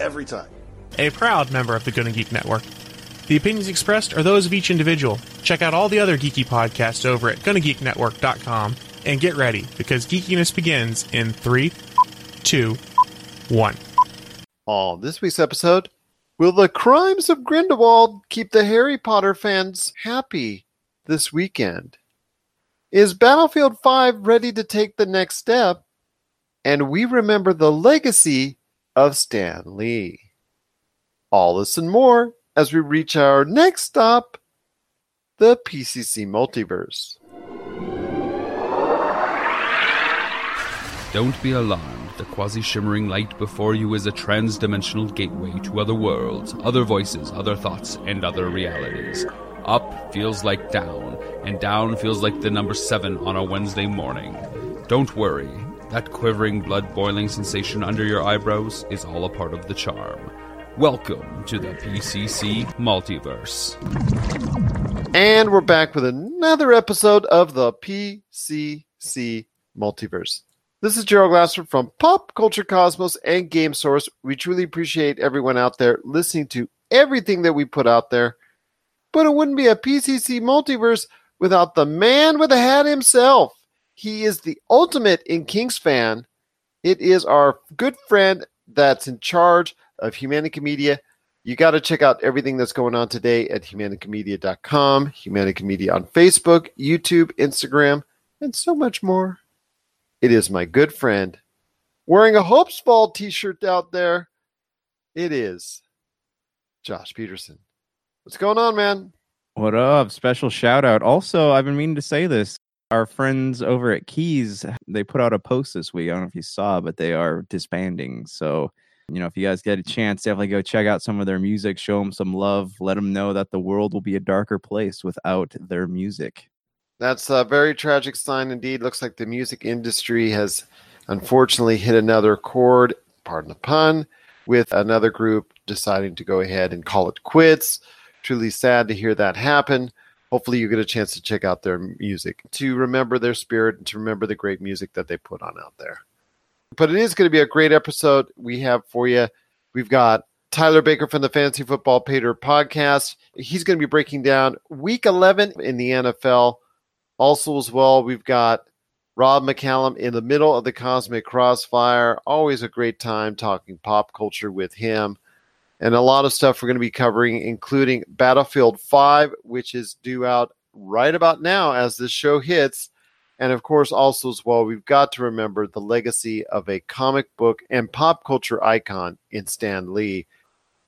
every time. A proud member of the Gonna Geek Network. The opinions expressed are those of each individual. Check out all the other geeky podcasts over at GonnaGeekNetwork.com and get ready because geekiness begins in three, two, one. On this week's episode, will the crimes of Grindelwald keep the Harry Potter fans happy this weekend? Is Battlefield 5 ready to take the next step? And we remember the legacy of Stan Lee. All this and more as we reach our next stop, the PCC Multiverse. Don't be alarmed. The quasi shimmering light before you is a trans dimensional gateway to other worlds, other voices, other thoughts, and other realities. Up feels like down, and down feels like the number seven on a Wednesday morning. Don't worry, that quivering, blood boiling sensation under your eyebrows is all a part of the charm. Welcome to the PCC Multiverse. And we're back with another episode of the PCC Multiverse. This is Gerald Glassford from Pop Culture Cosmos and Game Source. We truly appreciate everyone out there listening to everything that we put out there. But it wouldn't be a PCC multiverse without the man with the hat himself. He is the ultimate in Kings fan. It is our good friend that's in charge of Humanica Media. You got to check out everything that's going on today at humanicamedia.com, Humanica Media on Facebook, YouTube, Instagram, and so much more. It is my good friend wearing a Hopesfall t shirt out there. It is Josh Peterson. What's going on, man? What up? Special shout out. Also, I've been meaning to say this. Our friends over at Keys, they put out a post this week. I don't know if you saw, but they are disbanding. So, you know, if you guys get a chance, definitely go check out some of their music, show them some love, let them know that the world will be a darker place without their music. That's a very tragic sign indeed. Looks like the music industry has unfortunately hit another chord, pardon the pun, with another group deciding to go ahead and call it quits. Truly sad to hear that happen. Hopefully, you get a chance to check out their music, to remember their spirit, and to remember the great music that they put on out there. But it is going to be a great episode we have for you. We've got Tyler Baker from the Fantasy Football Pater podcast. He's going to be breaking down week 11 in the NFL. Also, as well, we've got Rob McCallum in the middle of the Cosmic Crossfire. Always a great time talking pop culture with him. And a lot of stuff we're going to be covering, including Battlefield 5, which is due out right about now as this show hits. And of course, also as well, we've got to remember the legacy of a comic book and pop culture icon in Stan Lee.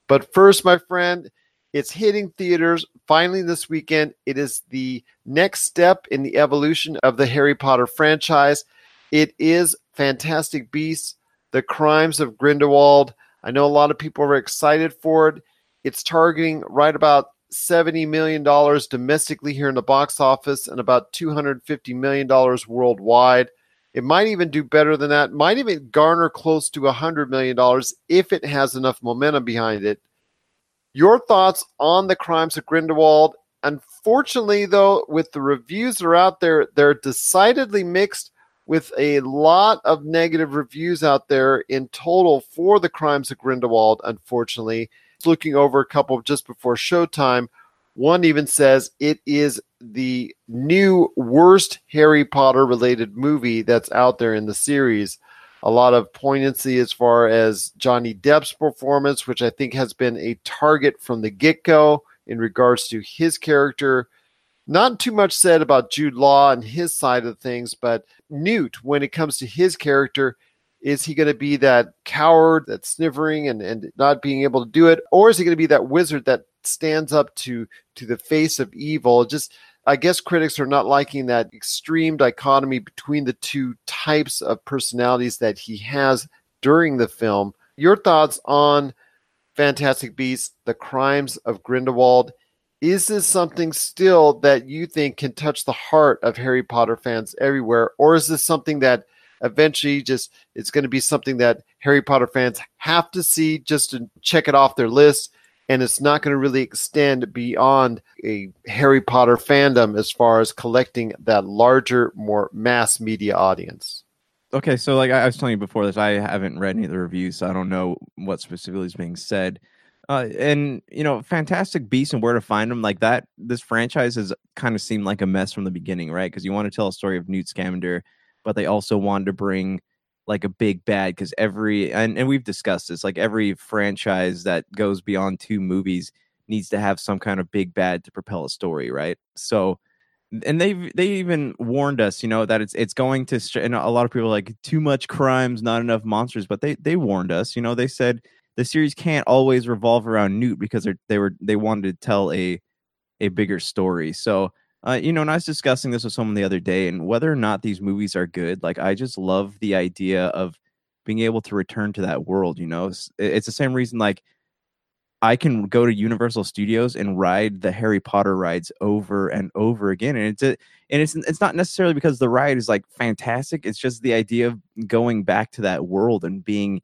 But first, my friend, it's hitting theaters finally this weekend. It is the next step in the evolution of the Harry Potter franchise. It is Fantastic Beasts, The Crimes of Grindelwald. I know a lot of people are excited for it. It's targeting right about $70 million domestically here in the box office and about $250 million worldwide. It might even do better than that, might even garner close to $100 million if it has enough momentum behind it. Your thoughts on the crimes of Grindelwald? Unfortunately, though, with the reviews that are out there, they're decidedly mixed with a lot of negative reviews out there in total for the crimes of Grindelwald, unfortunately. Looking over a couple just before showtime, one even says it is the new worst Harry Potter related movie that's out there in the series. A lot of poignancy as far as Johnny Depp's performance, which I think has been a target from the get go in regards to his character. Not too much said about Jude Law and his side of things, but Newt, when it comes to his character, is he going to be that coward that's sniffering and, and not being able to do it? Or is he going to be that wizard that stands up to to the face of evil? Just I guess critics are not liking that extreme dichotomy between the two types of personalities that he has during the film. Your thoughts on Fantastic Beasts: The Crimes of Grindelwald. Is this something still that you think can touch the heart of Harry Potter fans everywhere, or is this something that eventually just it's going to be something that Harry Potter fans have to see just to check it off their list? And it's not going to really extend beyond a Harry Potter fandom as far as collecting that larger, more mass media audience. Okay, so like I was telling you before this, I haven't read any of the reviews, so I don't know what specifically is being said. Uh, and you know, Fantastic Beasts and where to find them, like that. This franchise has kind of seemed like a mess from the beginning, right? Because you want to tell a story of Newt Scamander, but they also wanted to bring like a big bad because every and, and we've discussed this, like every franchise that goes beyond two movies needs to have some kind of big bad to propel a story, right? So and they've they even warned us, you know, that it's it's going to and a lot of people like too much crimes, not enough monsters, but they they warned us, you know, they said the series can't always revolve around Newt because they were they wanted to tell a a bigger story. So, uh, you know, and I was discussing this with someone the other day, and whether or not these movies are good, like I just love the idea of being able to return to that world. You know, it's, it's the same reason like I can go to Universal Studios and ride the Harry Potter rides over and over again, and it's a, and it's it's not necessarily because the ride is like fantastic. It's just the idea of going back to that world and being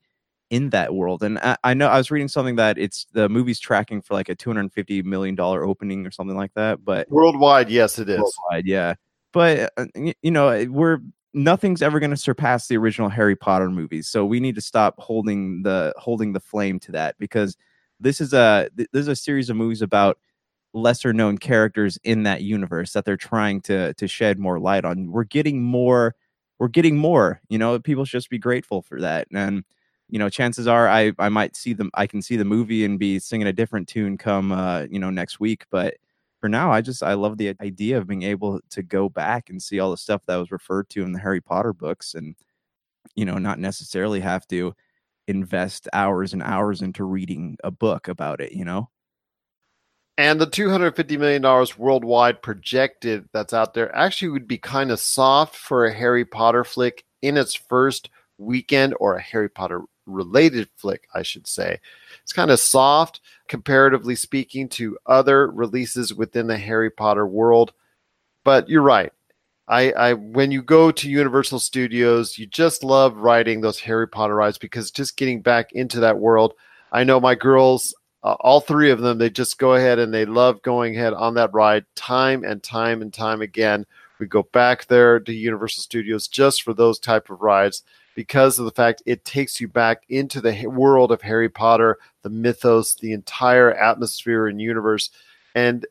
in that world. And I, I know I was reading something that it's the movie's tracking for like a two hundred fifty million dollar opening or something like that. But worldwide, yes, it is. Worldwide, yeah. But uh, you know, we're nothing's ever going to surpass the original Harry Potter movies. So we need to stop holding the holding the flame to that because this is a this is a series of movies about lesser known characters in that universe that they're trying to to shed more light on. We're getting more we're getting more, you know, people should just be grateful for that. And you know, chances are I I might see them I can see the movie and be singing a different tune come uh, you know, next week, but for now I just I love the idea of being able to go back and see all the stuff that was referred to in the Harry Potter books and you know, not necessarily have to invest hours and hours into reading a book about it, you know? And the $250 million worldwide projected that's out there actually would be kind of soft for a Harry Potter flick in its first weekend, or a Harry Potter related flick, I should say. It's kind of soft, comparatively speaking, to other releases within the Harry Potter world. But you're right. I, I when you go to Universal Studios, you just love riding those Harry Potter rides because just getting back into that world. I know my girls, uh, all three of them, they just go ahead and they love going ahead on that ride time and time and time again. We go back there to Universal Studios just for those type of rides because of the fact it takes you back into the world of Harry Potter, the mythos, the entire atmosphere and universe, and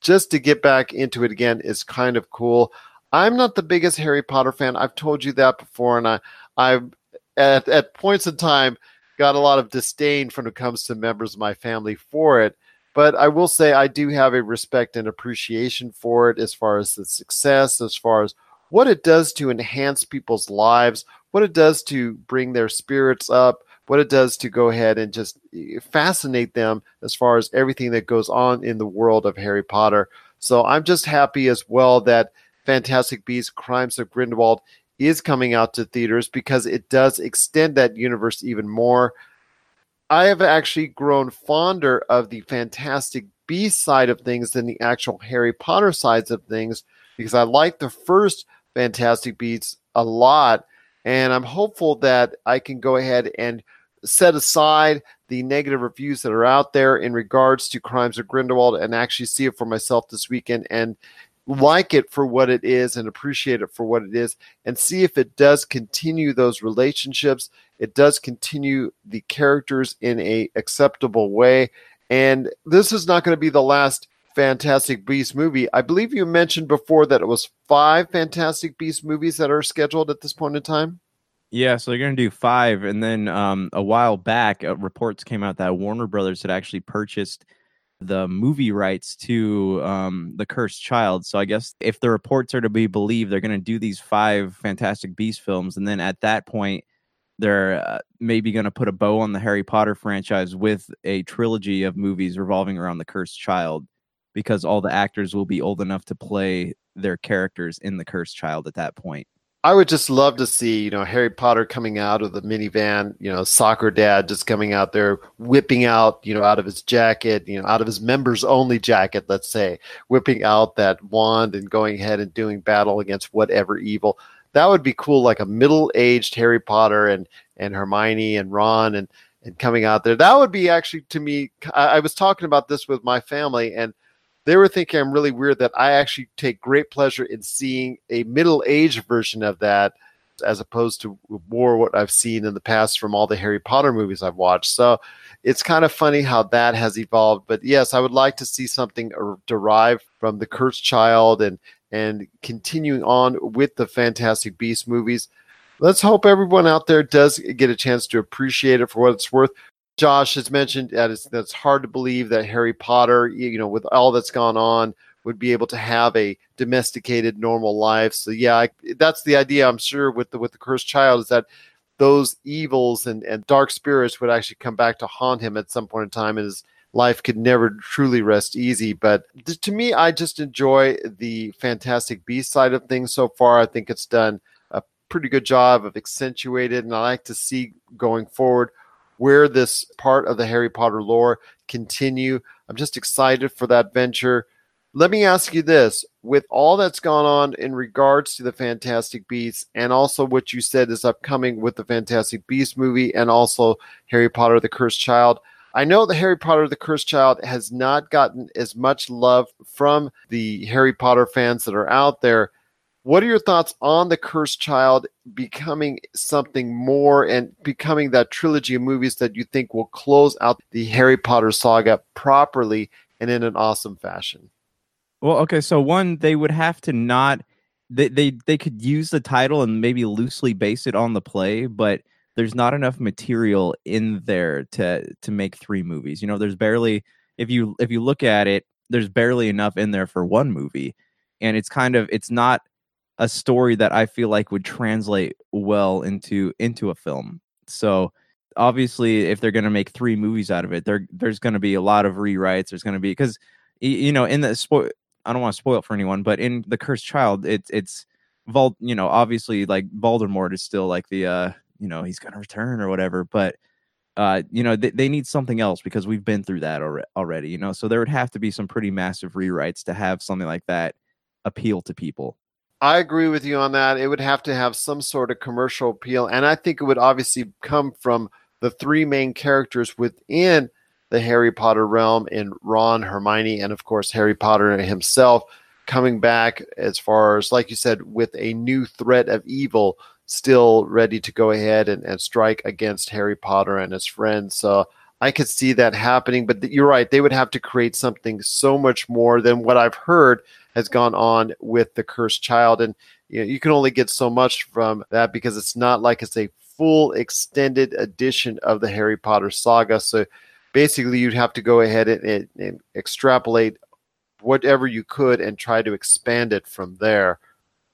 just to get back into it again is kind of cool. I'm not the biggest Harry Potter fan. I've told you that before, and I, I've at, at points in time got a lot of disdain when it comes to members of my family for it. But I will say I do have a respect and appreciation for it as far as the success, as far as what it does to enhance people's lives, what it does to bring their spirits up, what it does to go ahead and just fascinate them as far as everything that goes on in the world of Harry Potter. So I'm just happy as well that Fantastic Beasts Crimes of Grindelwald is coming out to theaters because it does extend that universe even more. I have actually grown fonder of the Fantastic Beast side of things than the actual Harry Potter sides of things because I like the first Fantastic Beasts a lot. And I'm hopeful that I can go ahead and set aside the negative reviews that are out there in regards to Crimes of Grindelwald and actually see it for myself this weekend and like it for what it is and appreciate it for what it is and see if it does continue those relationships. It does continue the characters in a acceptable way. And this is not going to be the last fantastic beast movie. I believe you mentioned before that it was five fantastic beast movies that are scheduled at this point in time? Yeah, so they're going to do five, and then um, a while back, uh, reports came out that Warner Brothers had actually purchased the movie rights to um, the Cursed Child. So I guess if the reports are to be believed, they're going to do these five Fantastic Beast films, and then at that point, they're uh, maybe going to put a bow on the Harry Potter franchise with a trilogy of movies revolving around the Cursed Child, because all the actors will be old enough to play their characters in the Cursed Child at that point. I would just love to see, you know, Harry Potter coming out of the minivan, you know, soccer dad just coming out there, whipping out, you know, out of his jacket, you know, out of his members only jacket, let's say, whipping out that wand and going ahead and doing battle against whatever evil. That would be cool, like a middle aged Harry Potter and and Hermione and Ron and and coming out there. That would be actually to me. I, I was talking about this with my family and they were thinking I'm really weird that I actually take great pleasure in seeing a middle aged version of that as opposed to more what I've seen in the past from all the Harry Potter movies I've watched. So it's kind of funny how that has evolved. But yes, I would like to see something er, derived from the Cursed Child and and continuing on with the Fantastic Beast movies. Let's hope everyone out there does get a chance to appreciate it for what it's worth. Josh has mentioned that it's that's hard to believe that Harry Potter, you know, with all that's gone on, would be able to have a domesticated normal life. So yeah, I, that's the idea. I'm sure with the with the cursed child is that those evils and, and dark spirits would actually come back to haunt him at some point in time, and his life could never truly rest easy. But th- to me, I just enjoy the Fantastic Beast side of things so far. I think it's done a pretty good job of accentuated, and I like to see going forward where this part of the Harry Potter lore continue. I'm just excited for that venture. Let me ask you this with all that's gone on in regards to the Fantastic Beasts and also what you said is upcoming with the Fantastic Beast movie and also Harry Potter the Cursed Child. I know the Harry Potter the Cursed Child has not gotten as much love from the Harry Potter fans that are out there. What are your thoughts on the Cursed Child becoming something more and becoming that trilogy of movies that you think will close out the Harry Potter saga properly and in an awesome fashion? Well, okay, so one, they would have to not they they they could use the title and maybe loosely base it on the play, but there's not enough material in there to to make three movies. You know, there's barely if you if you look at it, there's barely enough in there for one movie. And it's kind of it's not a story that I feel like would translate well into into a film. So obviously, if they're going to make three movies out of it, there there's going to be a lot of rewrites. There's going to be because you know in the spoil. I don't want to spoil it for anyone, but in the Cursed Child, it's it's Vol. You know, obviously, like Voldemort is still like the uh, you know, he's going to return or whatever, but. Uh, you know, they, they need something else because we've been through that already, you know. So there would have to be some pretty massive rewrites to have something like that appeal to people. I agree with you on that. It would have to have some sort of commercial appeal. And I think it would obviously come from the three main characters within the Harry Potter realm in Ron, Hermione, and of course, Harry Potter himself coming back as far as, like you said, with a new threat of evil still ready to go ahead and, and strike against Harry Potter and his friends. So I could see that happening. But you're right. They would have to create something so much more than what I've heard has gone on with the cursed child. And you, know, you can only get so much from that because it's not like it's a full extended edition of the harry potter saga. So basically you'd have to go ahead and, and, and extrapolate whatever you could and try to expand it from there.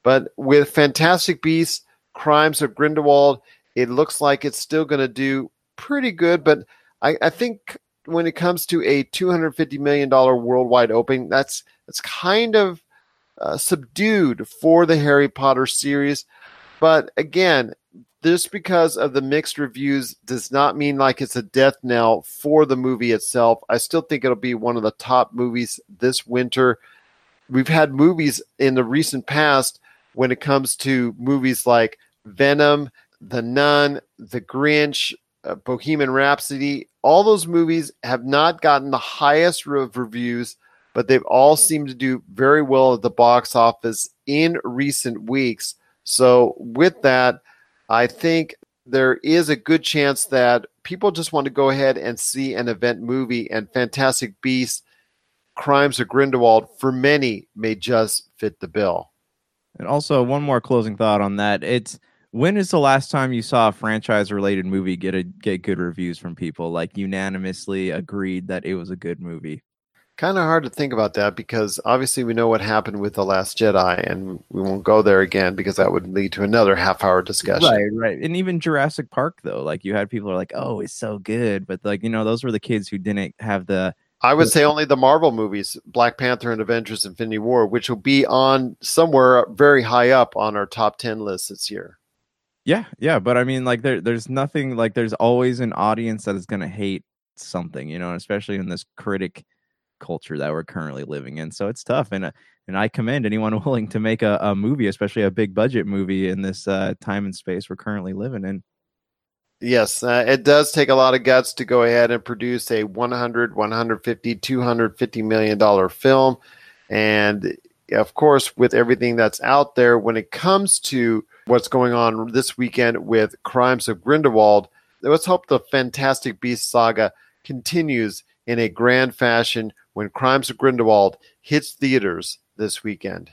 But with fantastic beasts crimes of grindelwald it looks like it's still going to do pretty good. But I, I think when it comes to a $250 million worldwide opening, that's that's kind of uh, subdued for the Harry Potter series. But again, just because of the mixed reviews does not mean like it's a death knell for the movie itself. I still think it'll be one of the top movies this winter. We've had movies in the recent past when it comes to movies like Venom, The Nun, The Grinch, uh, Bohemian Rhapsody, all those movies have not gotten the highest of reviews, but they've all seemed to do very well at the box office in recent weeks. So, with that, I think there is a good chance that people just want to go ahead and see an event movie, and Fantastic Beasts, Crimes of Grindelwald, for many, may just fit the bill. And also, one more closing thought on that. It's when is the last time you saw a franchise related movie get a get good reviews from people like unanimously agreed that it was a good movie? Kind of hard to think about that because obviously we know what happened with the Last Jedi, and we won't go there again because that would lead to another half hour discussion. Right, right. And even Jurassic Park, though, like you had people are like, "Oh, it's so good," but like you know, those were the kids who didn't have the I would say only the Marvel movies, Black Panther and Avengers Infinity War, which will be on somewhere very high up on our top 10 list this year. Yeah, yeah, but I mean, like, there, there's nothing like there's always an audience that is going to hate something, you know, especially in this critic culture that we're currently living in. So it's tough, and uh, and I commend anyone willing to make a, a movie, especially a big budget movie in this uh, time and space we're currently living in. Yes, uh, it does take a lot of guts to go ahead and produce a 100, 150, 250 million dollar film. And of course, with everything that's out there, when it comes to what's going on this weekend with Crimes of Grindelwald, let's hope the Fantastic Beast saga continues in a grand fashion when Crimes of Grindelwald hits theaters this weekend.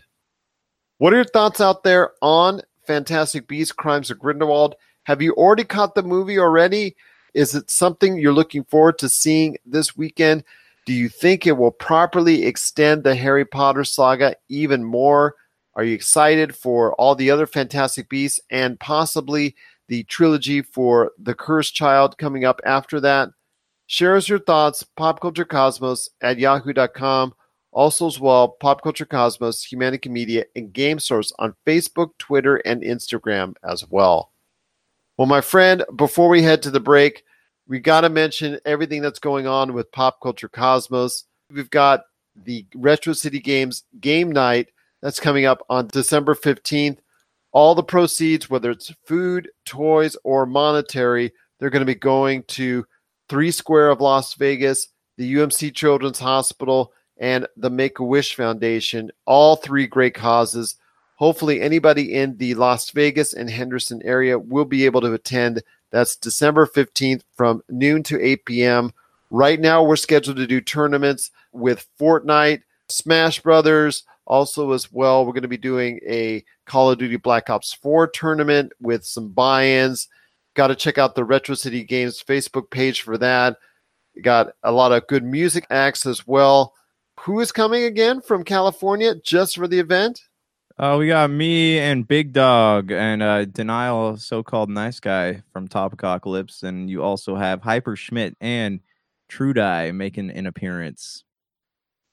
What are your thoughts out there on Fantastic Beasts Crimes of Grindelwald? Have you already caught the movie already? Is it something you're looking forward to seeing this weekend? Do you think it will properly extend the Harry Potter saga even more? Are you excited for all the other Fantastic Beasts and possibly the trilogy for The Cursed Child coming up after that? Share us your thoughts, popculturecosmos at yahoo.com. Also, as well, Pop Culture Cosmos, Humanica Media, and Game Source on Facebook, Twitter, and Instagram as well. Well, my friend, before we head to the break, we got to mention everything that's going on with Pop Culture Cosmos. We've got the Retro City Games game night that's coming up on December 15th. All the proceeds, whether it's food, toys, or monetary, they're going to be going to Three Square of Las Vegas, the UMC Children's Hospital, and the Make a Wish Foundation. All three great causes hopefully anybody in the Las Vegas and Henderson area will be able to attend. That's December 15th from noon to 8 p.m. Right now, we're scheduled to do tournaments with Fortnite, Smash Brothers, also as well. We're going to be doing a Call of Duty Black Ops 4 tournament with some buy-ins. Got to check out the Retro City Games Facebook page for that. Got a lot of good music acts as well. Who is coming again from California just for the event? Uh, we got me and Big Dog and uh, Denial, so-called nice guy from Topocalypse, and you also have Hyper Schmidt and True Die making an appearance.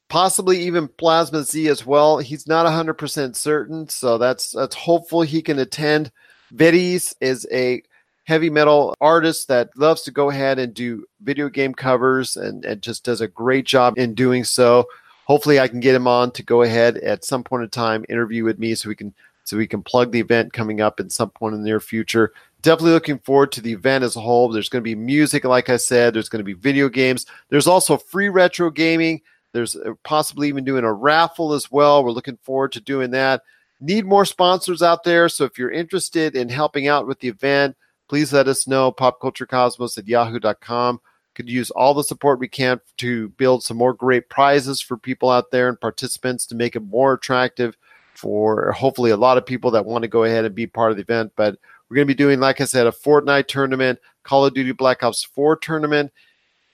Possibly even Plasma Z as well. He's not 100% certain, so that's that's hopeful he can attend. Veris is a heavy metal artist that loves to go ahead and do video game covers and, and just does a great job in doing so hopefully I can get him on to go ahead at some point in time interview with me so we can so we can plug the event coming up in some point in the near future. Definitely looking forward to the event as a whole. There's going to be music, like I said. There's going to be video games. There's also free retro gaming. There's uh, possibly even doing a raffle as well. We're looking forward to doing that. Need more sponsors out there. So if you're interested in helping out with the event, please let us know. Popculturecosmos at yahoo.com could use all the support we can to build some more great prizes for people out there and participants to make it more attractive for hopefully a lot of people that want to go ahead and be part of the event. But we're going to be doing, like I said, a Fortnite tournament, Call of Duty Black Ops 4 tournament,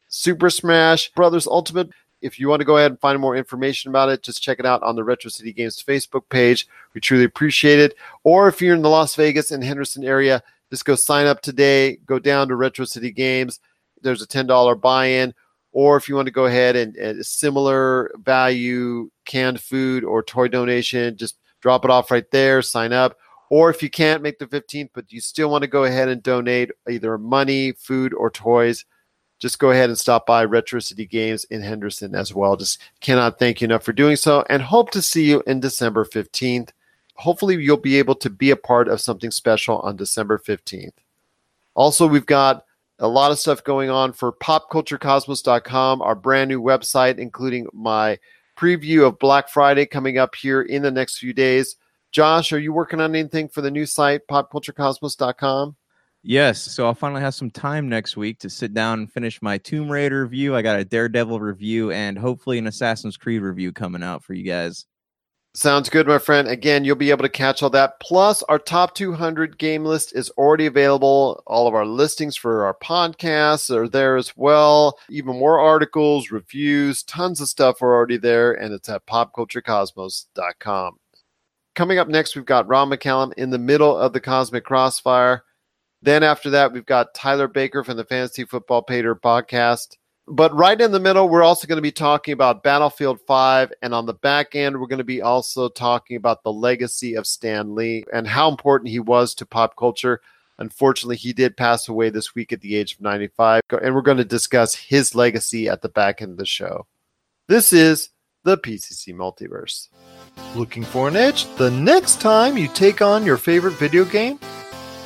Super Smash Brothers Ultimate. If you want to go ahead and find more information about it, just check it out on the Retro City Games Facebook page. We truly appreciate it. Or if you're in the Las Vegas and Henderson area, just go sign up today. Go down to Retro City Games there's a $10 buy-in or if you want to go ahead and, and similar value canned food or toy donation just drop it off right there sign up or if you can't make the 15th but you still want to go ahead and donate either money food or toys just go ahead and stop by retro city games in henderson as well just cannot thank you enough for doing so and hope to see you in december 15th hopefully you'll be able to be a part of something special on december 15th also we've got a lot of stuff going on for popculturecosmos.com, our brand new website, including my preview of Black Friday coming up here in the next few days. Josh, are you working on anything for the new site, popculturecosmos.com? Yes. So I'll finally have some time next week to sit down and finish my Tomb Raider review. I got a Daredevil review and hopefully an Assassin's Creed review coming out for you guys. Sounds good, my friend. Again, you'll be able to catch all that. Plus, our top 200 game list is already available. All of our listings for our podcasts are there as well. Even more articles, reviews, tons of stuff are already there, and it's at popculturecosmos.com. Coming up next, we've got Rob McCallum in the middle of the Cosmic Crossfire. Then after that, we've got Tyler Baker from the Fantasy Football Pater podcast. But right in the middle, we're also going to be talking about Battlefield 5. And on the back end, we're going to be also talking about the legacy of Stan Lee and how important he was to pop culture. Unfortunately, he did pass away this week at the age of 95. And we're going to discuss his legacy at the back end of the show. This is the PCC Multiverse. Looking for an edge the next time you take on your favorite video game?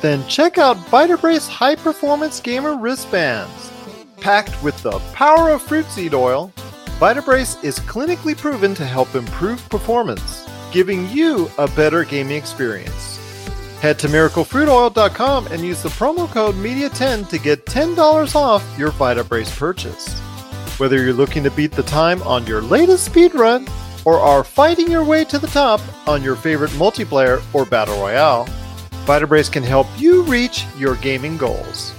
Then check out Vitabrace High Performance Gamer Wristbands. Packed with the power of fruit seed oil, Vitabrace is clinically proven to help improve performance, giving you a better gaming experience. Head to miraclefruitoil.com and use the promo code MEDIA10 to get $10 off your Vitabrace purchase. Whether you're looking to beat the time on your latest speedrun or are fighting your way to the top on your favorite multiplayer or battle royale, Vitabrace can help you reach your gaming goals.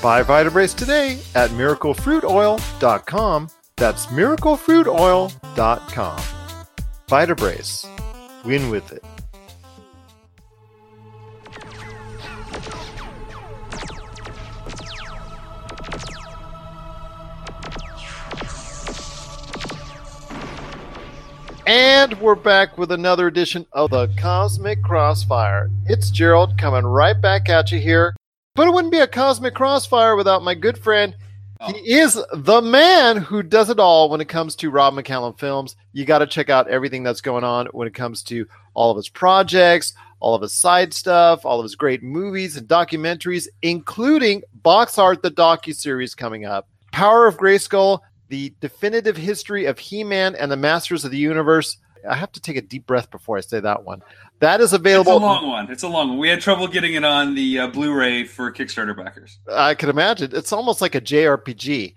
Buy Vitabrace today at miraclefruitoil.com. That's miraclefruitoil.com. Vitabrace. Win with it. And we're back with another edition of the Cosmic Crossfire. It's Gerald coming right back at you here. But it wouldn't be a Cosmic Crossfire without my good friend. Oh. He is the man who does it all when it comes to Rob McCallum films. You got to check out everything that's going on when it comes to all of his projects, all of his side stuff, all of his great movies and documentaries, including Box Art, the docu series coming up, Power of Grayskull, the definitive history of He-Man and the Masters of the Universe. I have to take a deep breath before I say that one. That is available. It's a long one. It's a long one. We had trouble getting it on the uh, Blu-ray for Kickstarter backers. I can imagine. It's almost like a JRPG.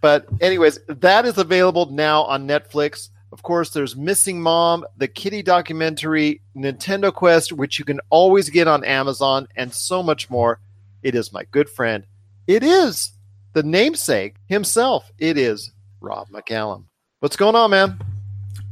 But, anyways, that is available now on Netflix. Of course, there's Missing Mom, the Kitty documentary, Nintendo Quest, which you can always get on Amazon, and so much more. It is my good friend. It is the namesake himself. It is Rob McCallum. What's going on, man?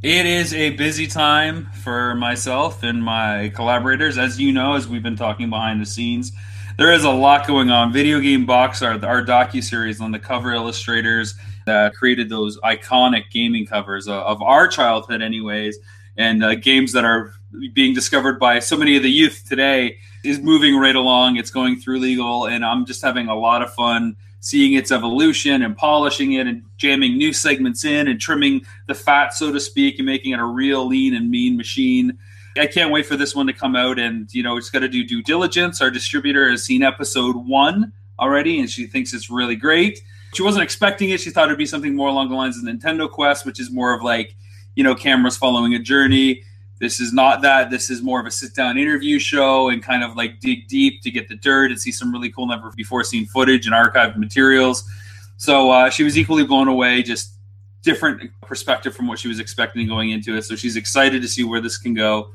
It is a busy time for myself and my collaborators, as you know, as we've been talking behind the scenes. There is a lot going on. Video Game Box, our, our docu series on the cover illustrators that created those iconic gaming covers of, of our childhood, anyways, and uh, games that are being discovered by so many of the youth today is moving right along. It's going through legal, and I'm just having a lot of fun seeing its evolution and polishing it and jamming new segments in and trimming the fat, so to speak, and making it a real lean and mean machine. I can't wait for this one to come out, and you know, it's got to do due diligence. Our distributor has seen episode one already, and she thinks it's really great. She wasn't expecting it; she thought it'd be something more along the lines of Nintendo Quest, which is more of like, you know, cameras following a journey. This is not that. This is more of a sit-down interview show and kind of like dig deep to get the dirt and see some really cool, never before seen footage and archived materials. So uh, she was equally blown away, just different perspective from what she was expecting going into it. So she's excited to see where this can go,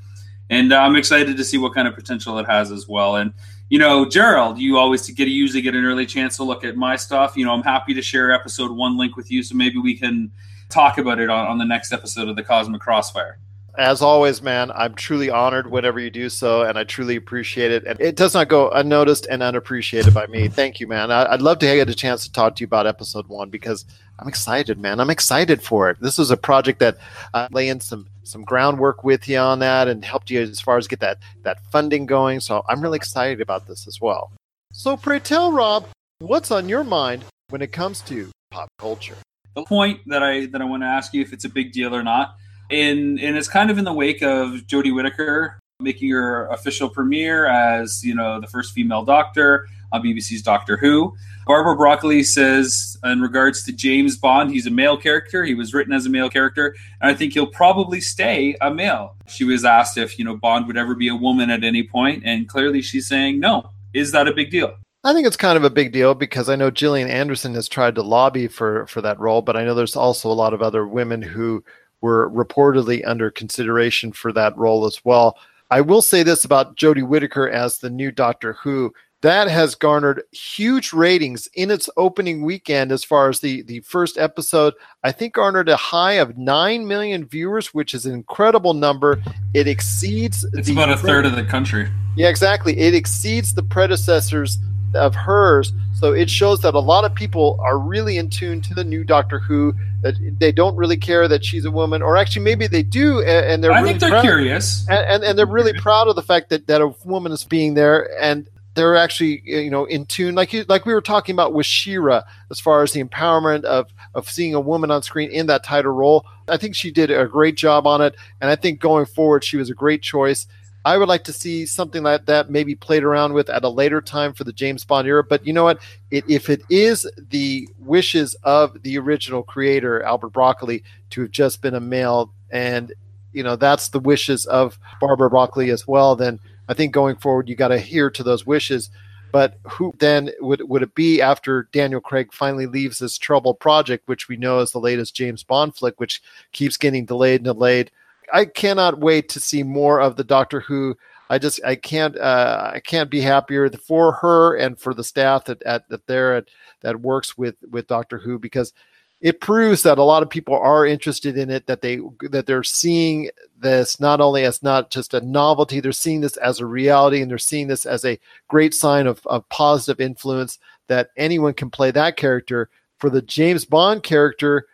and uh, I'm excited to see what kind of potential it has as well. And you know, Gerald, you always get usually get an early chance to look at my stuff. You know, I'm happy to share episode one link with you, so maybe we can talk about it on, on the next episode of the Cosmic Crossfire. As always, man, I'm truly honored whenever you do so, and I truly appreciate it. And it does not go unnoticed and unappreciated by me. Thank you, man. I, would love to get a chance to talk to you about episode one because I'm excited, man. I'm excited for it. This was a project that uh, I lay in some some groundwork with you on that and helped you as far as get that that funding going. So I'm really excited about this as well. So pray tell, Rob, what's on your mind when it comes to pop culture? The point that I that I want to ask you if it's a big deal or not and and it's kind of in the wake of Jodie Whittaker making her official premiere as you know the first female doctor on BBC's Doctor Who. Barbara Broccoli says in regards to James Bond, he's a male character. He was written as a male character, and I think he'll probably stay a male. She was asked if you know Bond would ever be a woman at any point, and clearly she's saying no. Is that a big deal? I think it's kind of a big deal because I know Gillian Anderson has tried to lobby for for that role, but I know there's also a lot of other women who were reportedly under consideration for that role as well. I will say this about Jodie Whittaker as the new Doctor Who. That has garnered huge ratings in its opening weekend as far as the, the first episode. I think garnered a high of 9 million viewers, which is an incredible number. It exceeds It's about a third of the country. Yeah, exactly. It exceeds the predecessors of hers. So it shows that a lot of people are really in tune to the new Doctor Who. That they don't really care that she's a woman, or actually maybe they do, and, and they're I really think they're proud, curious. and, and and they're really proud of the fact that that a woman is being there, and they're actually you know in tune, like you, like we were talking about with She-Ra, as far as the empowerment of of seeing a woman on screen in that title role. I think she did a great job on it, and I think going forward she was a great choice. I would like to see something like that maybe played around with at a later time for the James Bond era. But you know what? It, if it is the wishes of the original creator, Albert Broccoli, to have just been a male, and you know that's the wishes of Barbara Broccoli as well, then I think going forward you got to adhere to those wishes. But who then would would it be after Daniel Craig finally leaves this troubled project, which we know is the latest James Bond flick, which keeps getting delayed and delayed? I cannot wait to see more of the Doctor Who. I just I can't uh, I can't be happier for her and for the staff that at that there at, that works with with Doctor Who because it proves that a lot of people are interested in it that they that they're seeing this not only as not just a novelty they're seeing this as a reality and they're seeing this as a great sign of, of positive influence that anyone can play that character for the James Bond character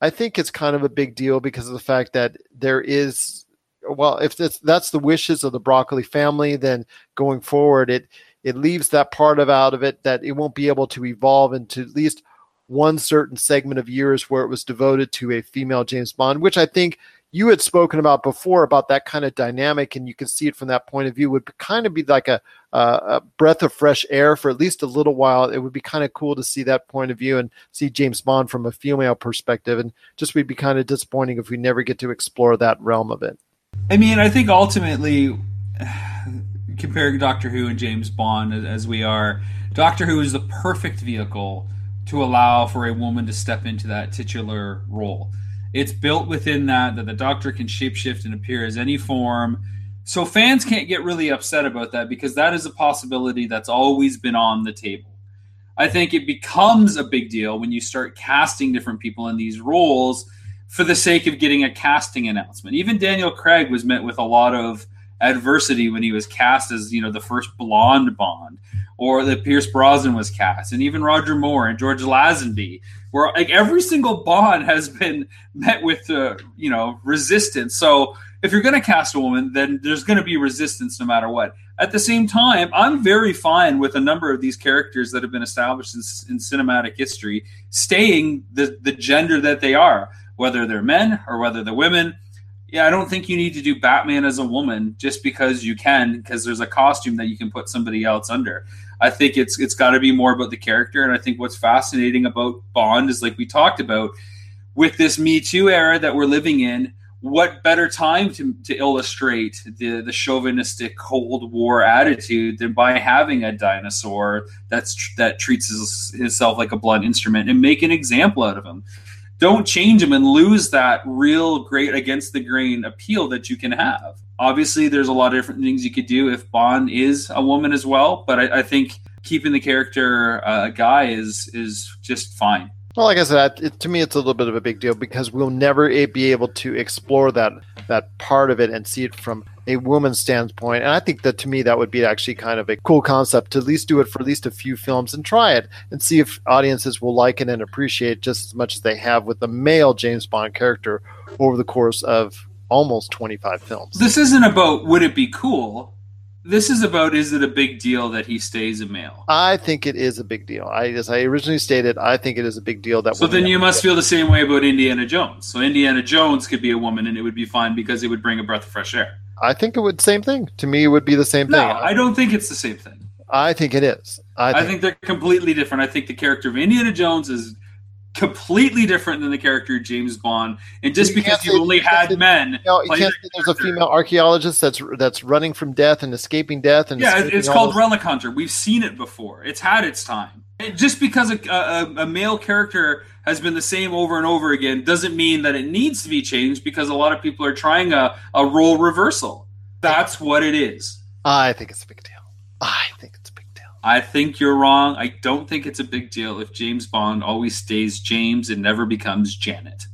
I think it's kind of a big deal because of the fact that there is, well, if that's, the wishes of the broccoli family, then going forward, it it leaves that part of out of it that it won't be able to evolve into at least one certain segment of years where it was devoted to a female James Bond, which I think you had spoken about before about that kind of dynamic, and you can see it from that point of view. Would kind of be like a, uh, a breath of fresh air for at least a little while. It would be kind of cool to see that point of view and see James Bond from a female perspective, and just would be kind of disappointing if we never get to explore that realm of it. I mean, I think ultimately, comparing Doctor Who and James Bond as we are, Doctor Who is the perfect vehicle to allow for a woman to step into that titular role. It's built within that that the Doctor can shapeshift and appear as any form. So fans can't get really upset about that because that is a possibility that's always been on the table. I think it becomes a big deal when you start casting different people in these roles for the sake of getting a casting announcement. Even Daniel Craig was met with a lot of adversity when he was cast as, you know, the first blonde Bond, or that Pierce Brosnan was cast, and even Roger Moore and George Lazenby, where like every single Bond has been met with, uh, you know, resistance. So if you're going to cast a woman, then there's going to be resistance no matter what. At the same time, I'm very fine with a number of these characters that have been established in, in cinematic history staying the, the gender that they are, whether they're men or whether they're women. Yeah, I don't think you need to do Batman as a woman just because you can, because there's a costume that you can put somebody else under. I think it's it's got to be more about the character, and I think what's fascinating about Bond is like we talked about with this Me Too era that we're living in what better time to, to illustrate the, the chauvinistic Cold War attitude than by having a dinosaur that's that treats his, himself like a blunt instrument and make an example out of him? Don't change him and lose that real great against the grain appeal that you can have. Obviously, there's a lot of different things you could do if Bond is a woman as well, but I, I think keeping the character uh, a guy is is just fine. Well, like I said, it, to me, it's a little bit of a big deal because we'll never be able to explore that that part of it and see it from a woman's standpoint. And I think that to me, that would be actually kind of a cool concept to at least do it for at least a few films and try it and see if audiences will like it and appreciate just as much as they have with the male James Bond character over the course of almost 25 films. This isn't about would it be cool. This is about is it a big deal that he stays a male? I think it is a big deal. I, as I originally stated, I think it is a big deal that. So then you must feel the same way about Indiana Jones. So Indiana Jones could be a woman, and it would be fine because it would bring a breath of fresh air. I think it would same thing. To me, it would be the same No, thing. I don't think it's the same thing. I think it is. I I think, think they're completely different. I think the character of Indiana Jones is completely different than the character James Bond. And just You because you say- only you had say- men, you, know, you can't say there's a female archaeologist that's that's running from death and escaping death and Yeah, it's called Relic Hunter. We've seen it before. It's had its time. It- just because a, a, a male character has been the same over and over again doesn't mean that it needs to be changed because a lot of people are trying a, a role reversal. That's what it is. I think it's a big deal. I think it's a big deal. I think you're wrong. I don't think it's a big deal if James Bond always stays James and never becomes Janet.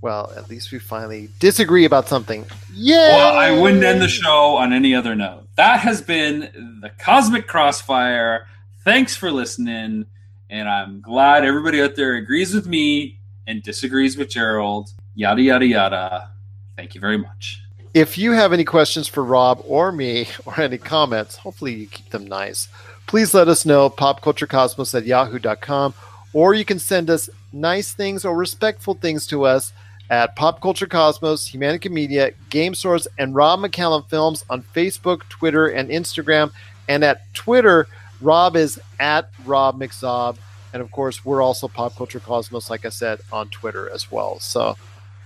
Well, at least we finally disagree about something. Yeah. Well, I wouldn't end the show on any other note. That has been the Cosmic Crossfire. Thanks for listening, and I'm glad everybody out there agrees with me and disagrees with Gerald. Yada yada yada. Thank you very much. If you have any questions for Rob or me or any comments, hopefully you keep them nice. Please let us know popculturecosmos at yahoo.com or you can send us nice things or respectful things to us at Pop Culture Cosmos, Humanica Media, Game Source, and Rob McCallum Films on Facebook, Twitter, and Instagram. And at Twitter, Rob is at Rob McZob. And of course, we're also Pop Culture Cosmos, like I said, on Twitter as well. So,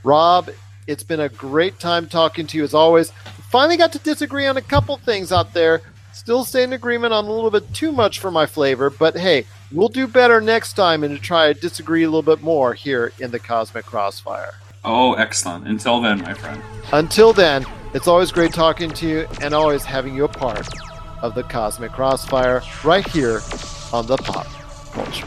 Rob, it's been a great time talking to you as always. Finally got to disagree on a couple things out there. Still stay in agreement on a little bit too much for my flavor, but hey, we'll do better next time and to try to disagree a little bit more here in the Cosmic Crossfire. Oh, excellent. Until then, my friend. Until then, it's always great talking to you and always having you a part of the Cosmic Crossfire right here on the Pop Culture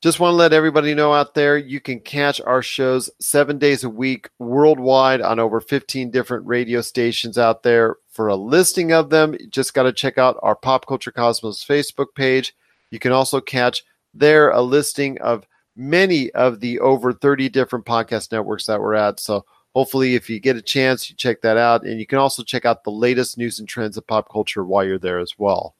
Just want to let everybody know out there you can catch our shows seven days a week worldwide on over 15 different radio stations out there. For a listing of them, you just got to check out our Pop Culture Cosmos Facebook page. You can also catch there a listing of many of the over 30 different podcast networks that we're at. So hopefully, if you get a chance, you check that out. And you can also check out the latest news and trends of pop culture while you're there as well.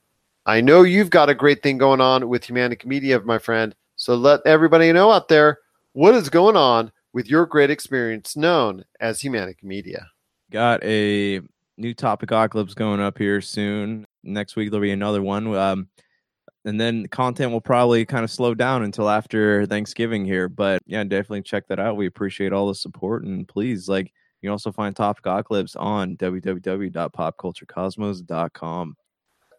I know you've got a great thing going on with Humanica Media, my friend. So let everybody know out there what is going on with your great experience known as Humanica Media. Got a new topic apocalypse going up here soon. Next week there'll be another one. Um, and then content will probably kind of slow down until after Thanksgiving here. But yeah, definitely check that out. We appreciate all the support and please like you can also find Topic Apocalypse on www.popculturecosmos.com.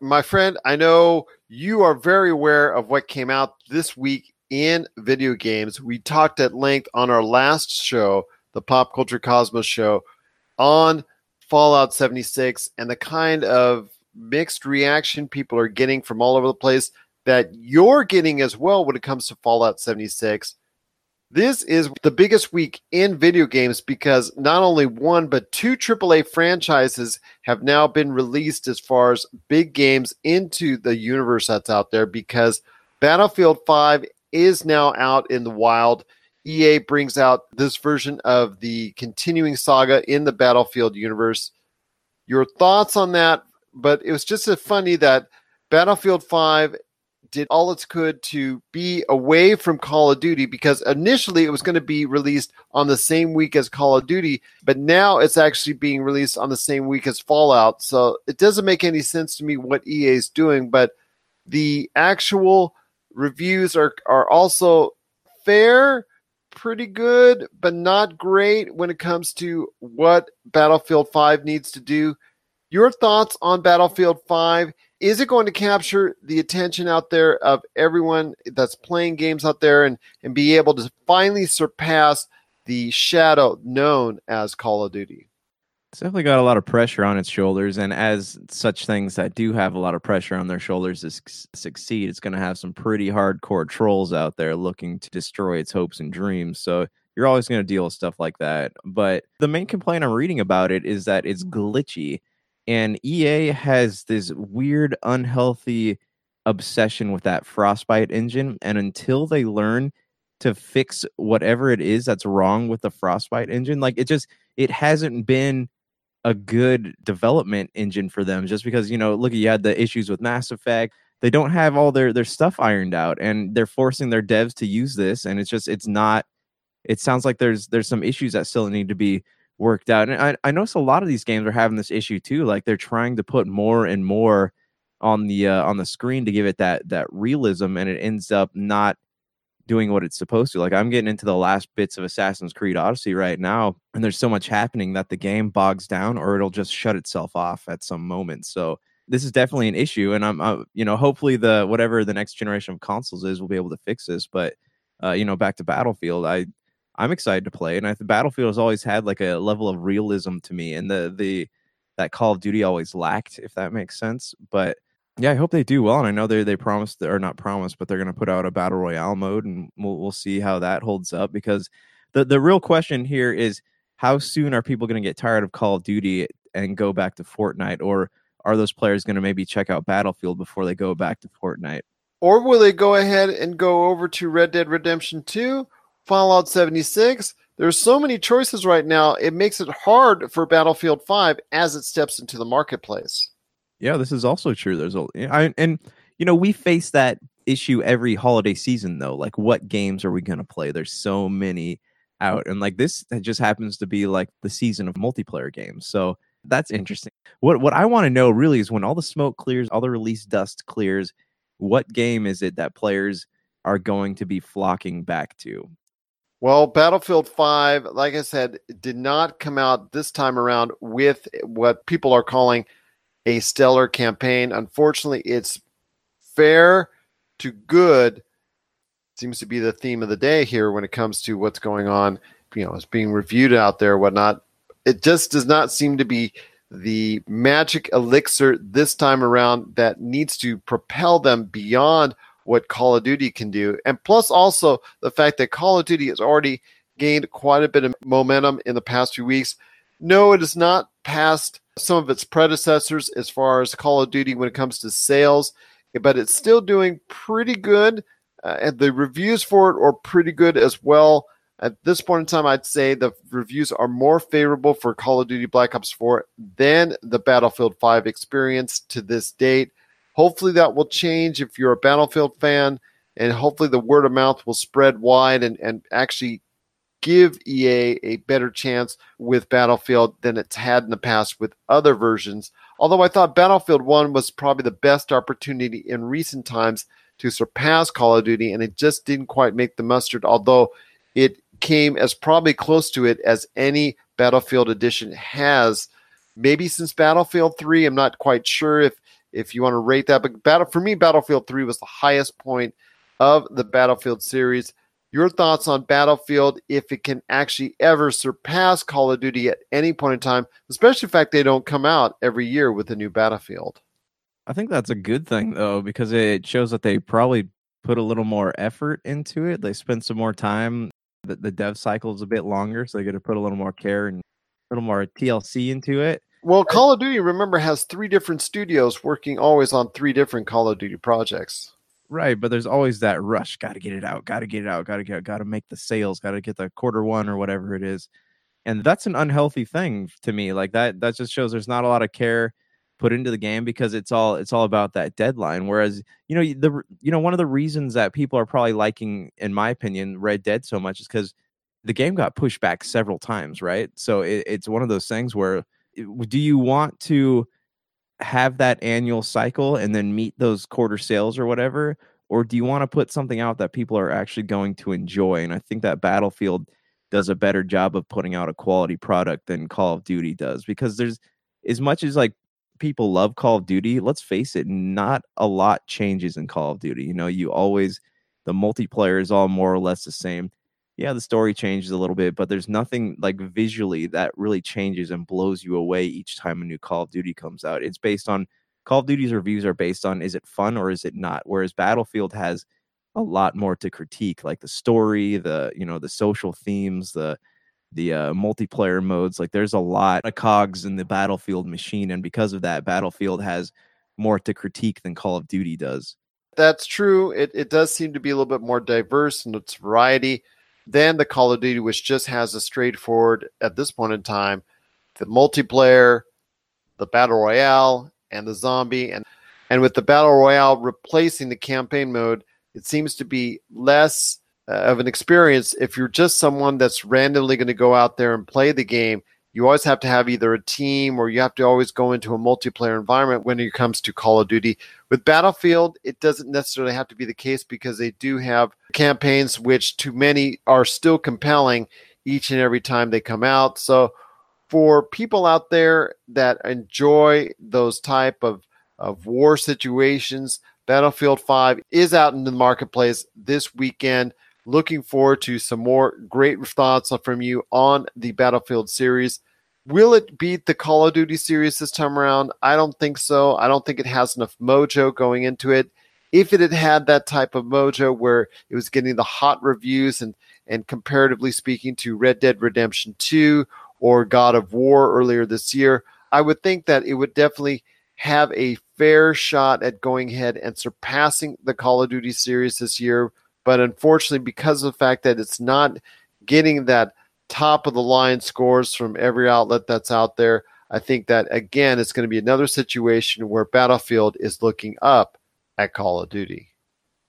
My friend, I know you are very aware of what came out this week in video games. We talked at length on our last show, the Pop Culture Cosmos show, on Fallout 76 and the kind of mixed reaction people are getting from all over the place that you're getting as well when it comes to Fallout 76. This is the biggest week in video games because not only one, but two AAA franchises have now been released as far as big games into the universe that's out there because Battlefield 5 is now out in the wild. EA brings out this version of the continuing saga in the Battlefield universe. Your thoughts on that? But it was just funny that Battlefield 5 did all it could to be away from Call of Duty because initially it was going to be released on the same week as Call of Duty, but now it's actually being released on the same week as Fallout. So it doesn't make any sense to me what EA is doing, but the actual reviews are are also fair, pretty good, but not great when it comes to what Battlefield 5 needs to do. Your thoughts on Battlefield 5? Is it going to capture the attention out there of everyone that's playing games out there and, and be able to finally surpass the shadow known as Call of Duty? It's definitely got a lot of pressure on its shoulders, and as such things that do have a lot of pressure on their shoulders to su- succeed, it's going to have some pretty hardcore trolls out there looking to destroy its hopes and dreams. So you're always going to deal with stuff like that. But the main complaint I'm reading about it is that it's mm-hmm. glitchy, and EA has this weird, unhealthy obsession with that Frostbite engine, and until they learn to fix whatever it is that's wrong with the Frostbite engine, like it just it hasn't been a good development engine for them just because you know look you had the issues with mass effect. They don't have all their their stuff ironed out and they're forcing their devs to use this and it's just it's not it sounds like there's there's some issues that still need to be worked out and i, I notice a lot of these games are having this issue too like they're trying to put more and more on the uh, on the screen to give it that that realism and it ends up not doing what it's supposed to. Like I'm getting into the last bits of Assassin's Creed Odyssey right now, and there's so much happening that the game bogs down or it'll just shut itself off at some moment. So this is definitely an issue, and I'm, uh, you know, hopefully the whatever the next generation of consoles is, will be able to fix this. But, uh, you know, back to Battlefield, I I'm excited to play, and I think Battlefield has always had like a level of realism to me, and the the that Call of Duty always lacked, if that makes sense. But yeah, I hope they do well, and I know they they promised or not promised, but they're going to put out a battle royale mode, and we'll we'll see how that holds up. Because the the real question here is how soon are people going to get tired of Call of Duty and go back to Fortnite, or are those players going to maybe check out Battlefield before they go back to Fortnite? Or will they go ahead and go over to Red Dead Redemption 2, Fallout 76? There's so many choices right now, it makes it hard for Battlefield 5 as it steps into the marketplace. Yeah, this is also true. There's a I, and you know, we face that issue every holiday season though. Like what games are we going to play? There's so many out and like this just happens to be like the season of multiplayer games. So that's interesting. What what I want to know really is when all the smoke clears, all the release dust clears, what game is it that players are going to be flocking back to? Well, Battlefield 5, like I said, did not come out this time around with what people are calling a stellar campaign. Unfortunately, it's fair to good seems to be the theme of the day here when it comes to what's going on, you know, it's being reviewed out there, whatnot it just does not seem to be the magic elixir this time around that needs to propel them beyond what Call of Duty can do. And plus, also the fact that Call of Duty has already gained quite a bit of momentum in the past few weeks. No, it is not past some of its predecessors as far as Call of Duty when it comes to sales, but it's still doing pretty good. Uh, and the reviews for it are pretty good as well. At this point in time, I'd say the reviews are more favorable for Call of Duty Black Ops 4 than the Battlefield 5 experience to this date. Hopefully, that will change if you're a Battlefield fan, and hopefully, the word of mouth will spread wide and, and actually give EA a better chance with Battlefield than it's had in the past with other versions. Although I thought Battlefield 1 was probably the best opportunity in recent times to surpass Call of Duty, and it just didn't quite make the mustard, although it came as probably close to it as any Battlefield edition has. Maybe since Battlefield 3, I'm not quite sure if if you want to rate that, but battle for me, Battlefield 3 was the highest point of the Battlefield series. Your thoughts on Battlefield, if it can actually ever surpass Call of Duty at any point in time, especially the fact they don't come out every year with a new Battlefield. I think that's a good thing though, because it shows that they probably put a little more effort into it. They spent some more time the, the dev cycle is a bit longer, so they got to put a little more care and a little more TLC into it. Well, Call of Duty, remember, has three different studios working always on three different Call of Duty projects. Right, but there's always that rush. Got to get it out. Got to get it out. Got to get. Got to make the sales. Got to get the quarter one or whatever it is, and that's an unhealthy thing to me. Like that. That just shows there's not a lot of care put into the game because it's all it's all about that deadline whereas you know the you know one of the reasons that people are probably liking in my opinion red dead so much is because the game got pushed back several times right so it, it's one of those things where do you want to have that annual cycle and then meet those quarter sales or whatever or do you want to put something out that people are actually going to enjoy and i think that battlefield does a better job of putting out a quality product than call of duty does because there's as much as like people love Call of Duty, let's face it, not a lot changes in Call of Duty. You know, you always the multiplayer is all more or less the same. Yeah, the story changes a little bit, but there's nothing like visually that really changes and blows you away each time a new Call of Duty comes out. It's based on Call of Duty's reviews are based on is it fun or is it not? Whereas Battlefield has a lot more to critique, like the story, the you know, the social themes, the the uh, multiplayer modes. Like there's a lot of cogs in the Battlefield machine, and because of that, Battlefield has more to critique than Call of Duty does. That's true. It it does seem to be a little bit more diverse in its variety than the Call of Duty, which just has a straightforward at this point in time the multiplayer, the battle royale, and the zombie, and and with the battle royale replacing the campaign mode, it seems to be less uh, of an experience if you're just someone that's randomly going to go out there and play the game you always have to have either a team or you have to always go into a multiplayer environment when it comes to Call of Duty. With Battlefield, it doesn't necessarily have to be the case because they do have campaigns which to many are still compelling each and every time they come out. So for people out there that enjoy those type of of war situations. Battlefield 5 is out in the marketplace this weekend. Looking forward to some more great thoughts from you on the Battlefield series. Will it beat the Call of Duty series this time around? I don't think so. I don't think it has enough mojo going into it. If it had had that type of mojo where it was getting the hot reviews and and comparatively speaking to Red Dead Redemption 2 or God of War earlier this year, I would think that it would definitely have a fair shot at going ahead and surpassing the Call of Duty series this year. But unfortunately, because of the fact that it's not getting that top of the line scores from every outlet that's out there, I think that again, it's going to be another situation where Battlefield is looking up at Call of Duty.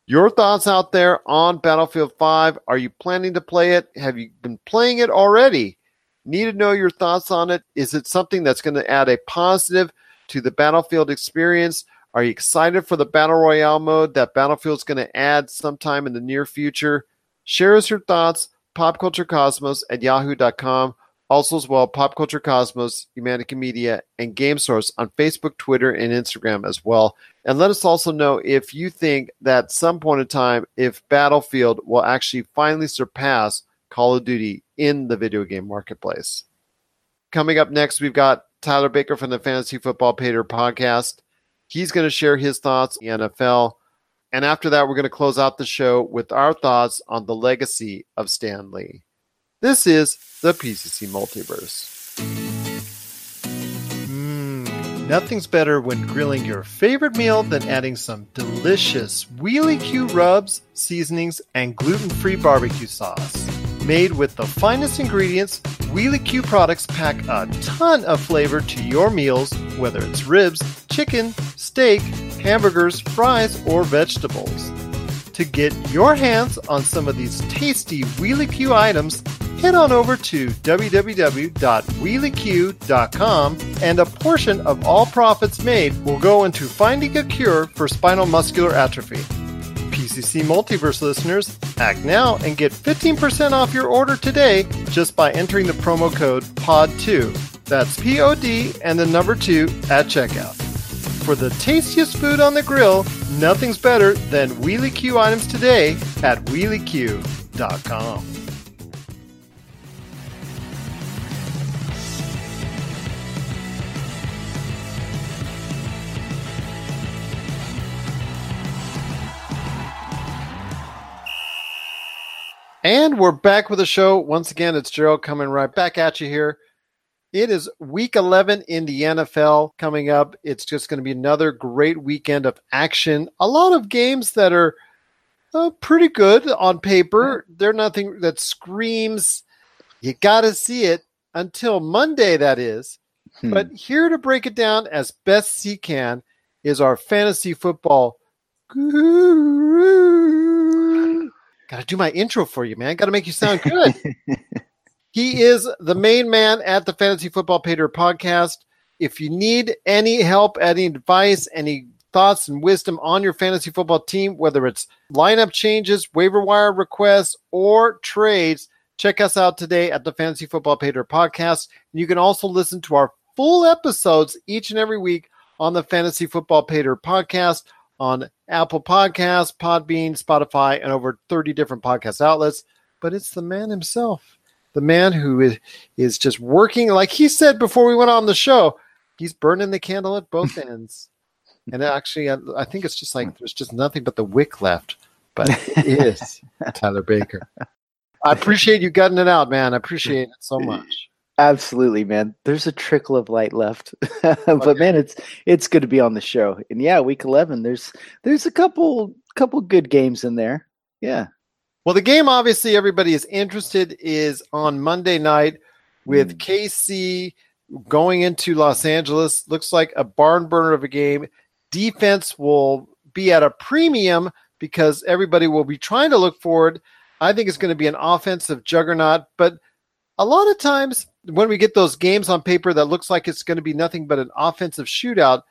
Your thoughts out there on Battlefield 5? Are you planning to play it? Have you been playing it already? Need to know your thoughts on it. Is it something that's going to add a positive to the Battlefield experience? Are you excited for the Battle Royale mode that Battlefield's going to add sometime in the near future? Share us your thoughts, popculturecosmos at yahoo.com. Also, as well, Pop Culture Cosmos, Humanica Media, and Game Source on Facebook, Twitter, and Instagram as well. And let us also know if you think that some point in time, if Battlefield will actually finally surpass Call of Duty in the video game marketplace. Coming up next, we've got Tyler Baker from the Fantasy Football Pater podcast. He's going to share his thoughts on the NFL. And after that, we're going to close out the show with our thoughts on the legacy of Stan Lee. This is the PCC Multiverse. Mm, nothing's better when grilling your favorite meal than adding some delicious Wheelie Q rubs, seasonings, and gluten free barbecue sauce. Made with the finest ingredients, Wheelie Q products pack a ton of flavor to your meals, whether it's ribs, chicken, steak, hamburgers, fries, or vegetables. To get your hands on some of these tasty Wheelie Q items, head on over to www.wheelieq.com and a portion of all profits made will go into finding a cure for spinal muscular atrophy. PCC Multiverse listeners, act now and get 15% off your order today just by entering the promo code POD2. That's P O D and the number 2 at checkout. For the tastiest food on the grill, nothing's better than Wheelie Q items today at wheelieq.com. And we're back with the show. Once again, it's Gerald coming right back at you here. It is week 11 in the NFL coming up. It's just going to be another great weekend of action. A lot of games that are uh, pretty good on paper. They're nothing that screams, you got to see it until Monday, that is. Hmm. But here to break it down as best he can is our fantasy football guru. Got to do my intro for you, man. Got to make you sound good. he is the main man at the Fantasy Football Pater podcast. If you need any help, any advice, any thoughts and wisdom on your fantasy football team, whether it's lineup changes, waiver wire requests, or trades, check us out today at the Fantasy Football Pater podcast. You can also listen to our full episodes each and every week on the Fantasy Football Pater podcast on Apple Podcasts, Podbean, Spotify, and over 30 different podcast outlets. But it's the man himself, the man who is, is just working, like he said before we went on the show, he's burning the candle at both ends. And actually, I, I think it's just like hmm. there's just nothing but the wick left. But it is Tyler Baker. I appreciate you gutting it out, man. I appreciate it so much. Absolutely, man. There's a trickle of light left, oh, but man, it's it's good to be on the show. And yeah, week eleven. There's there's a couple couple good games in there. Yeah. Well, the game obviously everybody is interested is on Monday night with hmm. KC going into Los Angeles. Looks like a barn burner of a game. Defense will be at a premium because everybody will be trying to look forward. I think it's going to be an offensive juggernaut, but a lot of times when we get those games on paper that looks like it's going to be nothing but an offensive shootout,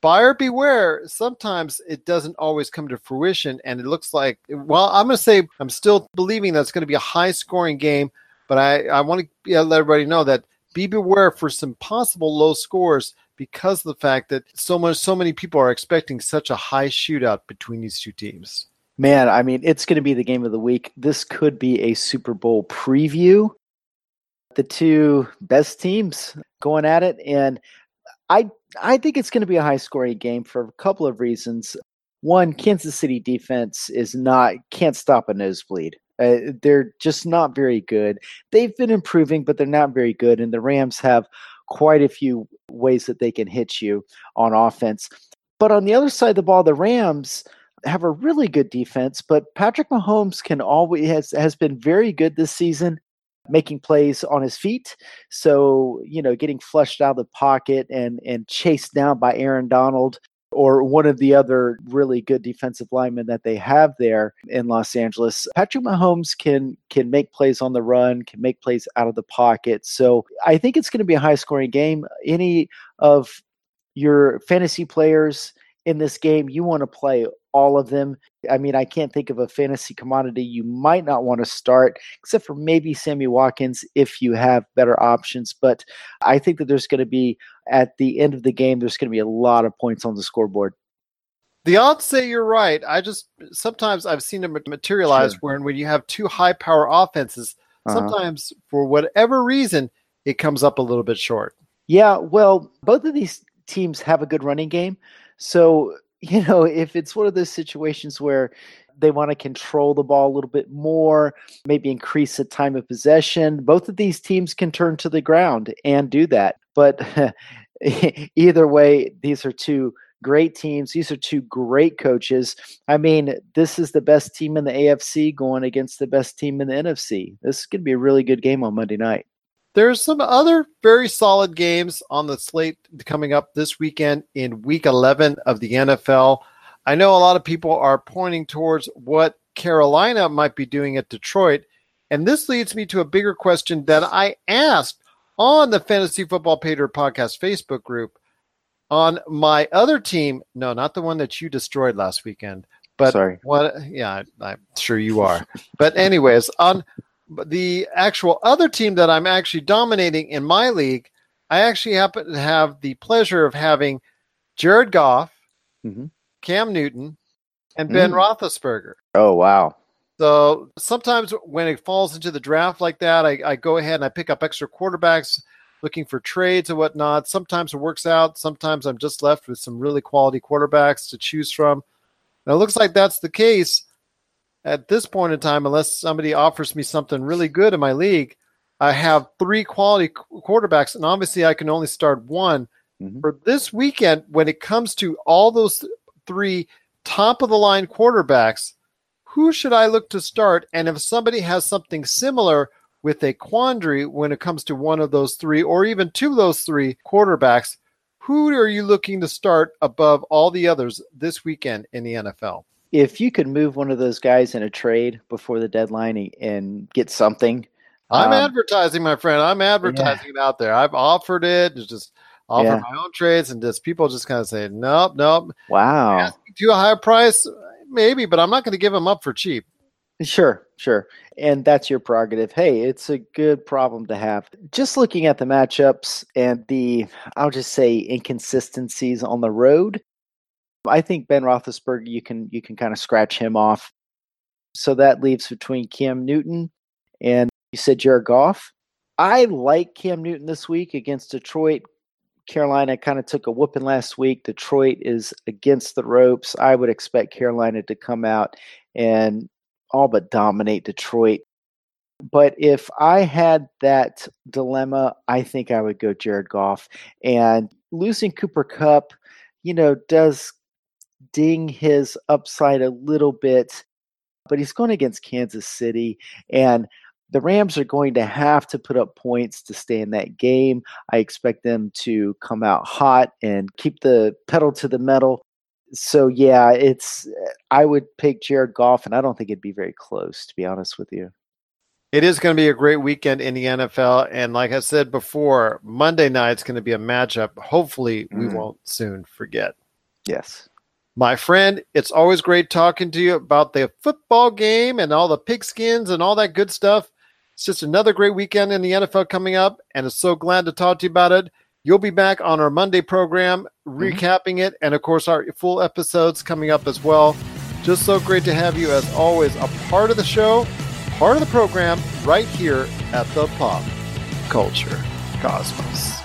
buyer beware. Sometimes it doesn't always come to fruition, and it looks like. Well, I'm going to say I'm still believing that it's going to be a high scoring game, but I I want to let everybody know that be beware for some possible low scores because of the fact that so much, so many people are expecting such a high shootout between these two teams. Man, I mean, it's going to be the game of the week. This could be a Super Bowl preview. The two best teams going at it, and I I think it's going to be a high scoring game for a couple of reasons. One, Kansas City defense is not can't stop a nosebleed. Uh, they're just not very good. They've been improving, but they're not very good. And the Rams have quite a few ways that they can hit you on offense. But on the other side of the ball, the Rams have a really good defense. But Patrick Mahomes can always has has been very good this season making plays on his feet. So, you know, getting flushed out of the pocket and and chased down by Aaron Donald or one of the other really good defensive linemen that they have there in Los Angeles. Patrick Mahomes can can make plays on the run, can make plays out of the pocket. So I think it's going to be a high scoring game. Any of your fantasy players in this game, you want to play all of them. I mean, I can't think of a fantasy commodity you might not want to start, except for maybe Sammy Watkins if you have better options. But I think that there's going to be, at the end of the game, there's going to be a lot of points on the scoreboard. The odds say you're right. I just sometimes I've seen it materialize sure. where when you have two high power offenses, uh-huh. sometimes for whatever reason, it comes up a little bit short. Yeah, well, both of these teams have a good running game. So you know, if it's one of those situations where they want to control the ball a little bit more, maybe increase the time of possession, both of these teams can turn to the ground and do that. But either way, these are two great teams. These are two great coaches. I mean, this is the best team in the AFC going against the best team in the NFC. This is going to be a really good game on Monday night. There's some other very solid games on the slate coming up this weekend in week 11 of the NFL. I know a lot of people are pointing towards what Carolina might be doing at Detroit. And this leads me to a bigger question that I asked on the Fantasy Football Pater Podcast Facebook group on my other team. No, not the one that you destroyed last weekend. But Sorry. what? Yeah, I'm sure you are. but anyways, on the actual other team that I'm actually dominating in my league, I actually happen to have the pleasure of having Jared Goff, mm-hmm. Cam Newton, and Ben mm. Roethlisberger. Oh wow! So sometimes when it falls into the draft like that, I, I go ahead and I pick up extra quarterbacks, looking for trades and whatnot. Sometimes it works out. Sometimes I'm just left with some really quality quarterbacks to choose from. Now it looks like that's the case at this point in time, unless somebody offers me something really good in my league, I have three quality quarterbacks, and obviously I can only start one. Mm-hmm. For this weekend, when it comes to all those three top of the line quarterbacks, who should I look to start? And if somebody has something similar with a quandary when it comes to one of those three, or even two of those three quarterbacks, who are you looking to start above all the others this weekend in the NFL? If you could move one of those guys in a trade before the deadline and get something. I'm um, advertising, my friend. I'm advertising yeah. out there. I've offered it. It's just offer yeah. my own trades, and just people just kind of say, nope, nope. Wow. To a higher price, maybe, but I'm not going to give them up for cheap. Sure, sure. And that's your prerogative. Hey, it's a good problem to have. Just looking at the matchups and the, I'll just say, inconsistencies on the road, I think Ben Roethlisberger, you can you can kind of scratch him off. So that leaves between Cam Newton and you said Jared Goff. I like Cam Newton this week against Detroit. Carolina kind of took a whooping last week. Detroit is against the ropes. I would expect Carolina to come out and all but dominate Detroit. But if I had that dilemma, I think I would go Jared Goff. And losing Cooper Kupp, you know, does ding his upside a little bit, but he's going against Kansas City. And the Rams are going to have to put up points to stay in that game. I expect them to come out hot and keep the pedal to the metal. So yeah, it's I would pick Jared Goff, and I don't think it'd be very close, to be honest with you. It is going to be a great weekend in the NFL, and like I said before, Monday night's going to be a matchup. Hopefully, we mm. won't soon forget. Yes. My friend, it's always great talking to you about the football game and all the pigskins and all that good stuff. It's just another great weekend in the NFL coming up, and I'm so glad to talk to you about it. You'll be back on our Monday program, mm-hmm. recapping it, and of course, our full episodes coming up as well. Just so great to have you, as always, a part of the show, part of the program, right here at the Pop Culture Cosmos.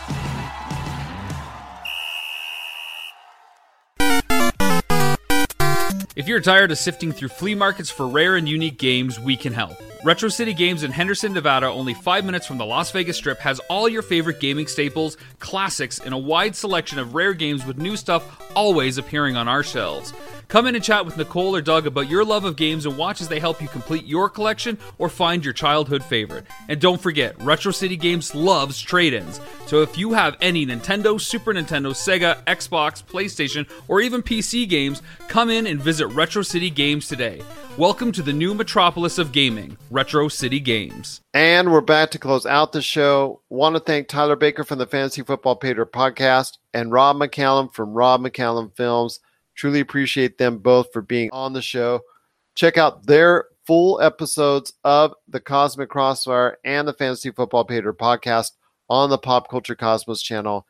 If you're tired of sifting through flea markets for rare and unique games, we can help. Retro City Games in Henderson, Nevada, only five minutes from the Las Vegas Strip, has all your favorite gaming staples, classics, and a wide selection of rare games with new stuff always appearing on our shelves. Come in and chat with Nicole or Doug about your love of games and watch as they help you complete your collection or find your childhood favorite. And don't forget, Retro City Games loves trade ins. So if you have any Nintendo, Super Nintendo, Sega, Xbox, PlayStation, or even PC games, come in and visit Retro City Games today. Welcome to the new metropolis of gaming, Retro City Games. And we're back to close out the show. Want to thank Tyler Baker from the Fantasy Football Pater podcast and Rob McCallum from Rob McCallum Films. Truly appreciate them both for being on the show. Check out their full episodes of the Cosmic Crossfire and the Fantasy Football Pater podcast on the Pop Culture Cosmos channel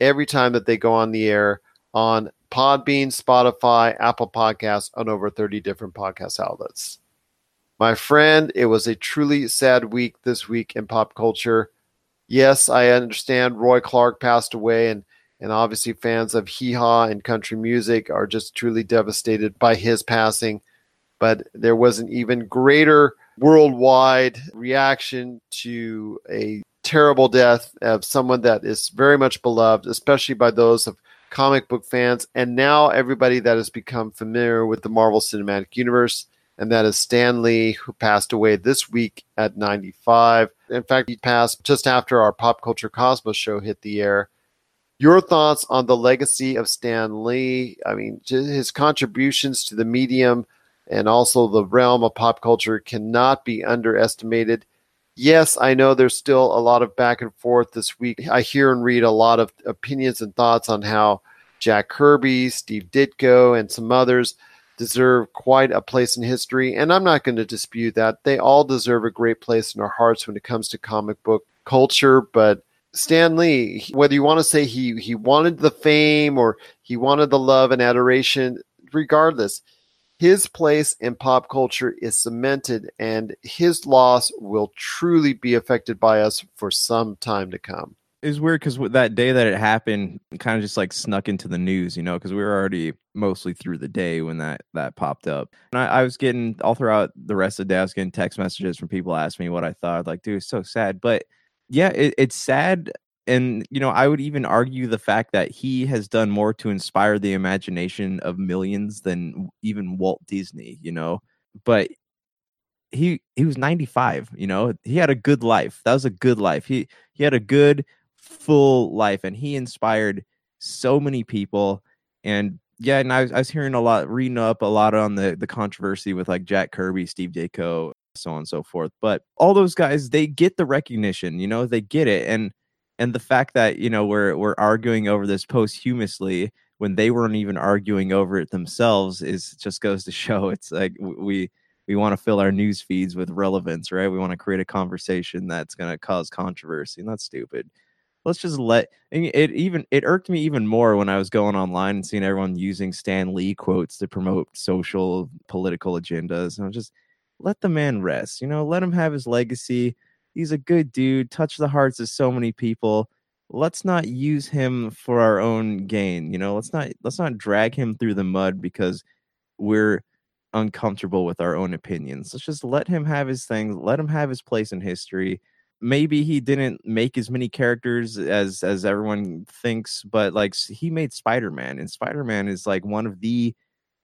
every time that they go on the air on Podbean, Spotify, Apple Podcasts, on over 30 different podcast outlets. My friend, it was a truly sad week this week in pop culture. Yes, I understand Roy Clark passed away, and, and obviously fans of hee haw and country music are just truly devastated by his passing. But there was an even greater worldwide reaction to a terrible death of someone that is very much beloved, especially by those of comic book fans, and now everybody that has become familiar with the Marvel Cinematic Universe, and that is Stan Lee, who passed away this week at 95. In fact, he passed just after our Pop Culture Cosmos show hit the air. Your thoughts on the legacy of Stan Lee? I mean, his contributions to the medium and also the realm of pop culture cannot be underestimated. Yes, I know there's still a lot of back and forth this week. I hear and read a lot of opinions and thoughts on how Jack Kirby, Steve Ditko, and some others deserve quite a place in history. And I'm not going to dispute that. They all deserve a great place in our hearts when it comes to comic book culture. But Stan Lee, whether you want to say he, he wanted the fame or he wanted the love and adoration, regardless, his place in pop culture is cemented and his loss will truly be affected by us for some time to come. It's weird because that day that it happened, kind of just like snuck into the news, you know, because we were already mostly through the day when that that popped up. And I, I, was getting all throughout the rest of the day, I was getting text messages from people asking me what I thought. Like, dude, it's so sad. But yeah, it, it's sad and you know i would even argue the fact that he has done more to inspire the imagination of millions than even walt disney you know but he he was 95 you know he had a good life that was a good life he he had a good full life and he inspired so many people. And yeah and i was, I was hearing a lot reading up a lot on the the controversy with like jack kirby steve ditko so on and so forth. But all those guys they get the recognition you know they get it. And and the fact that you know we're we're arguing over this posthumously when they weren't even arguing over it themselves is just goes to show it's like we we want to fill our news feeds with relevance right? We want to create a conversation that's going to cause controversy and that's stupid let's just let it even it irked me even more when i was going online and seeing everyone using stan lee quotes to promote social political agendas and i just let the man rest you know let him have his legacy he's a good dude, touch the hearts of so many people. Let's not use him for our own gain. You know, let's not let's not drag him through the mud because we're uncomfortable with our own opinions. Let's just let him have his thing, let him have his place in history. Maybe he didn't make as many characters as as everyone thinks, but like he made Spider-Man and Spider-Man is like one of the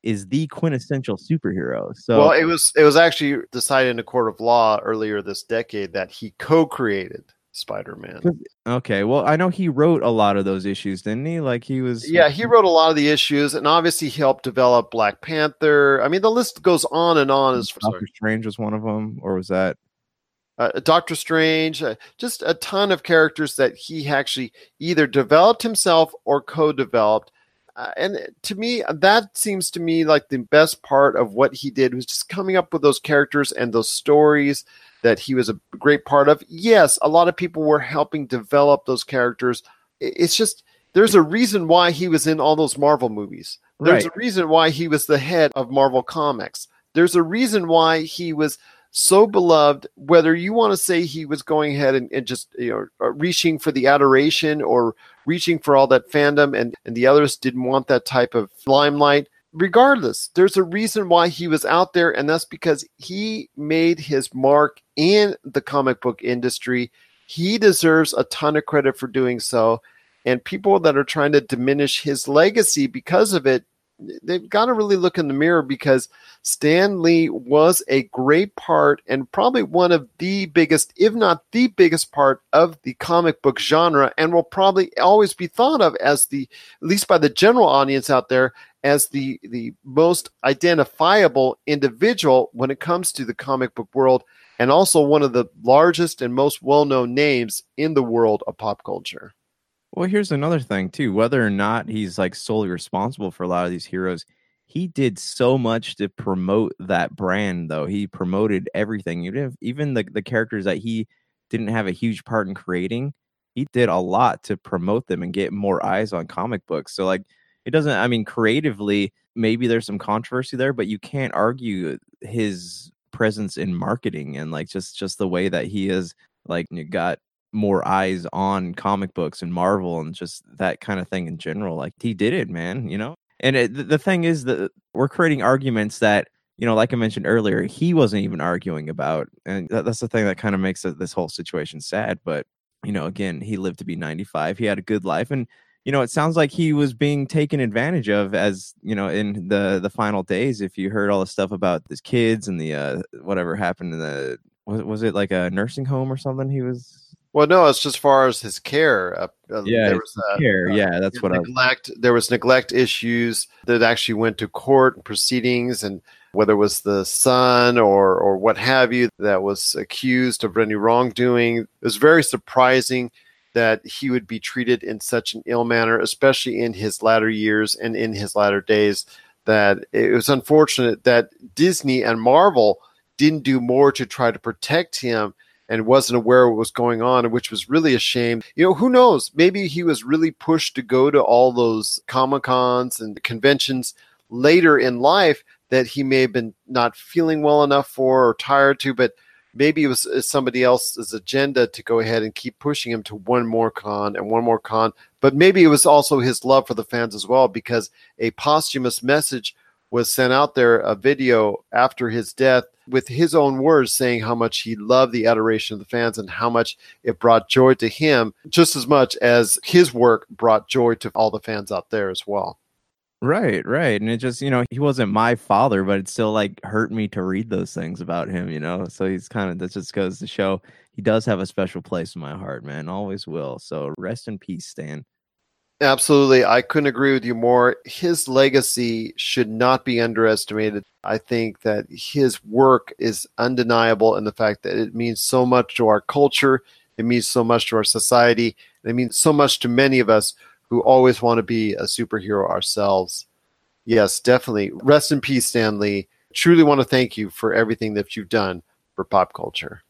is the quintessential superhero. So well, it was it was actually decided in a court of law earlier this decade that he co-created Spider-Man. Okay, well, I know he wrote a lot of those issues, didn't he? Like he was Yeah, he wrote a lot of the issues and obviously he helped develop Black Panther. I mean, the list goes on and on as Doctor sorry. Strange was one of them or was that uh, Doctor Strange, uh, just a ton of characters that he actually either developed himself or co-developed uh, and to me, that seems to me like the best part of what he did was just coming up with those characters and those stories that he was a great part of. Yes, a lot of people were helping develop those characters it's just there's a reason why he was in all those Marvel movies. There's Right. a reason why he was the head of Marvel Comics. There's a reason why he was so beloved, whether you want to say he was going ahead and, and just you know uh, reaching for the adoration or reaching for all that fandom and, and the others didn't want that type of limelight. Regardless, there's a reason why he was out there, and that's because he made his mark in the comic book industry. He deserves a ton of credit for doing so. And people that are trying to diminish his legacy because of it, they've got to really look in the mirror because Stan Lee was a great part and probably one of the biggest, if not the biggest part of the comic book genre, and will probably always be thought of as the, at least by the general audience out there, as the the most identifiable individual when it comes to the comic book world, and also one of the largest and most well-known names in the world of pop culture. Well, here's another thing too. Whether or not he's like solely responsible for a lot of these heroes, he did so much to promote that brand. Though he promoted everything, even even the the characters that he didn't have a huge part in creating, he did a lot to promote them and get more eyes on comic books. So like, it doesn't. I mean, creatively, maybe there's some controversy there, but you can't argue his presence in marketing and like just just the way that he is like got more eyes on comic books and Marvel and just that kind of thing in general. Like he did it, man, you know? And it, the, thing is that we're creating arguments that, you know, like I mentioned earlier, he wasn't even arguing about. And that, that's the thing that kind of makes this whole situation sad. But, you know, again, he lived to be 95. He had a good life. And, you know, it sounds like he was being taken advantage of as, you know, in the the final days. If you heard all the stuff about his kids and the uh whatever happened in the was, was it like a nursing home or something he was Well, no, it's just as far as his care. Uh, uh, Yeah, there was uh, care, uh, yeah, that's what I- neglect. There was neglect issues that actually went to court proceedings, and whether it was the son or or what have you that was accused of any wrongdoing, it was very surprising that he would be treated in such an ill manner, especially in his latter years and in his latter days. That it was unfortunate that Disney and Marvel didn't do more to try to protect him and wasn't aware what was going on, which was really a shame. You know, who knows? Maybe he was really pushed to go to all those Comic Cons and conventions later in life that he may have been not feeling well enough for or tired to, but maybe it was uh, somebody else's agenda to go ahead and keep pushing him to one more con and one more con. But maybe it was also his love for the fans as well, because a posthumous message was sent out there, a video after his death with his own words saying how much he loved the adoration of the fans and how much it brought joy to him, just as much as his work brought joy to all the fans out there as well. Right, right. And it just, you know, he wasn't my father, but it still like hurt me to read those things about him, you know? So he's kind of, that just goes to show he does have a special place in my heart, man. Always will. So rest in peace, Stan. Absolutely. I couldn't agree with you more. His legacy should not be underestimated. I think that his work is undeniable in the fact that it means so much to our culture, it means so much to our society, and it means so much to many of us who always want to be a superhero ourselves. Yes, definitely. Rest in peace, Stan Lee. Truly want to thank you for everything that you've done for pop culture.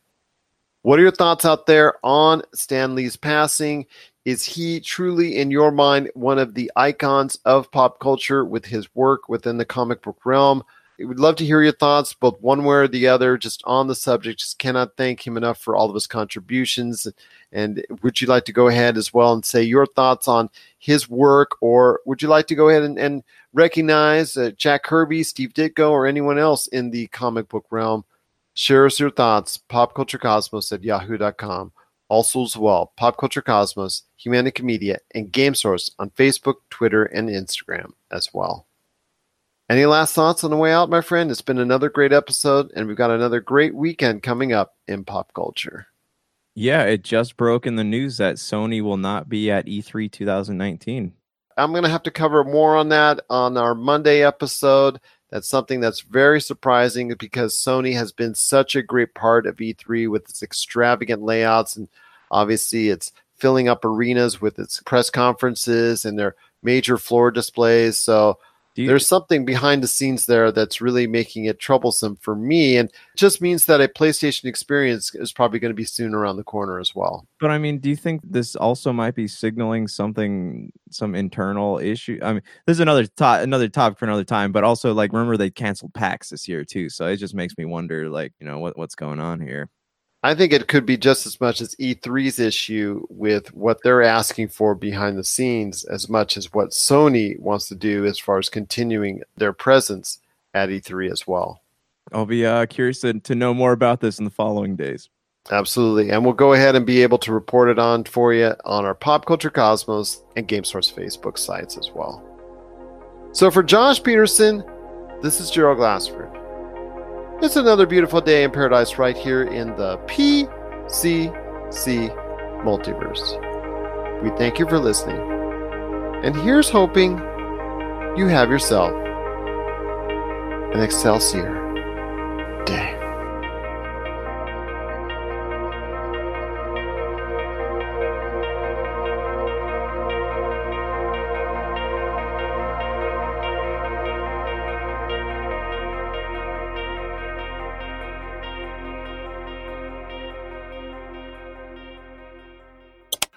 What are your thoughts out there on Stan Lee's passing? Is he truly, in your mind, one of the icons of pop culture with his work within the comic book realm? We'd love to hear your thoughts, both one way or the other, just on the subject. Just cannot thank him enough for all of his contributions. And would you like to go ahead as well and say your thoughts on his work, or would you like to go ahead and, and recognize uh, Jack Kirby, Steve Ditko, or anyone else in the comic book realm? Share us your thoughts, popculturecosmos at yahoo.com. Also, as well, Pop Culture Cosmos, Humanica Media, and Game Source on Facebook, Twitter, and Instagram as well. Any last thoughts on the way out, my friend? It's been another great episode, and we've got another great weekend coming up in pop culture. Yeah, it just broke in the news that Sony will not be at E E3 2019. I'm going to have to cover more on that on our Monday episode. That's something that's very surprising because Sony has been such a great part of E3 with its extravagant layouts and obviously it's filling up arenas with its press conferences and their major floor displays. So you- there's something behind the scenes there that's really making it troublesome for me, and just means that a PlayStation experience is probably going to be soon around the corner as well. But I mean, do you think this also might be signaling something, some internal issue? I mean, this is another to- another topic for another time. But also, like, remember they canceled PAX this year too, so it just makes me wonder, like, you know, what what's going on here? I think it could be just as much as E3's issue with what they're asking for behind the scenes, as much as what Sony wants to do as far as continuing their presence at E3 as well. I'll be uh, curious to, to know more about this in the following days. Absolutely. And we'll go ahead and be able to report it on for you on our Pop Culture Cosmos and GameSource Facebook sites as well. So for Josh Peterson, this is Gerald Glassford. It's another beautiful day in paradise right here in the PCC multiverse. We thank you for listening. And here's hoping you have yourself an Excelsior day.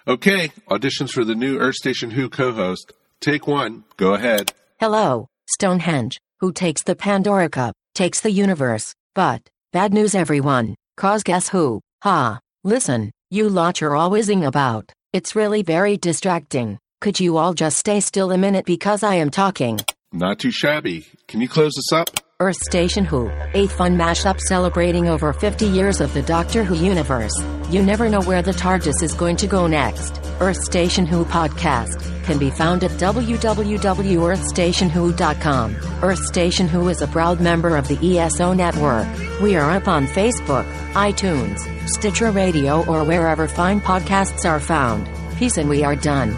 Okay, auditions for the new Earth Station Who co-host. Take one. Go ahead. Hello, Stonehenge, who takes the Pandorica, takes the universe. But, bad news everyone, cause guess who? Ha, listen, you lot you're always-ing about. It's really very distracting. Could you all just stay still a minute because I am talking? Not too shabby. Can you close this up? Earth Station Who, a fun mashup celebrating over 50 years of the Doctor Who universe. You never know where the TARDIS is going to go next. Earth Station Who podcast can be found at www.earthstationwho.com. Earth Station Who is a proud member of the ESO network. We are up on Facebook, iTunes, Stitcher Radio, or wherever fine podcasts are found. Peace and we are done.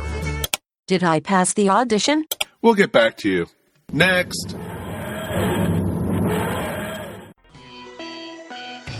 Did I pass the audition? We'll get back to you. Next.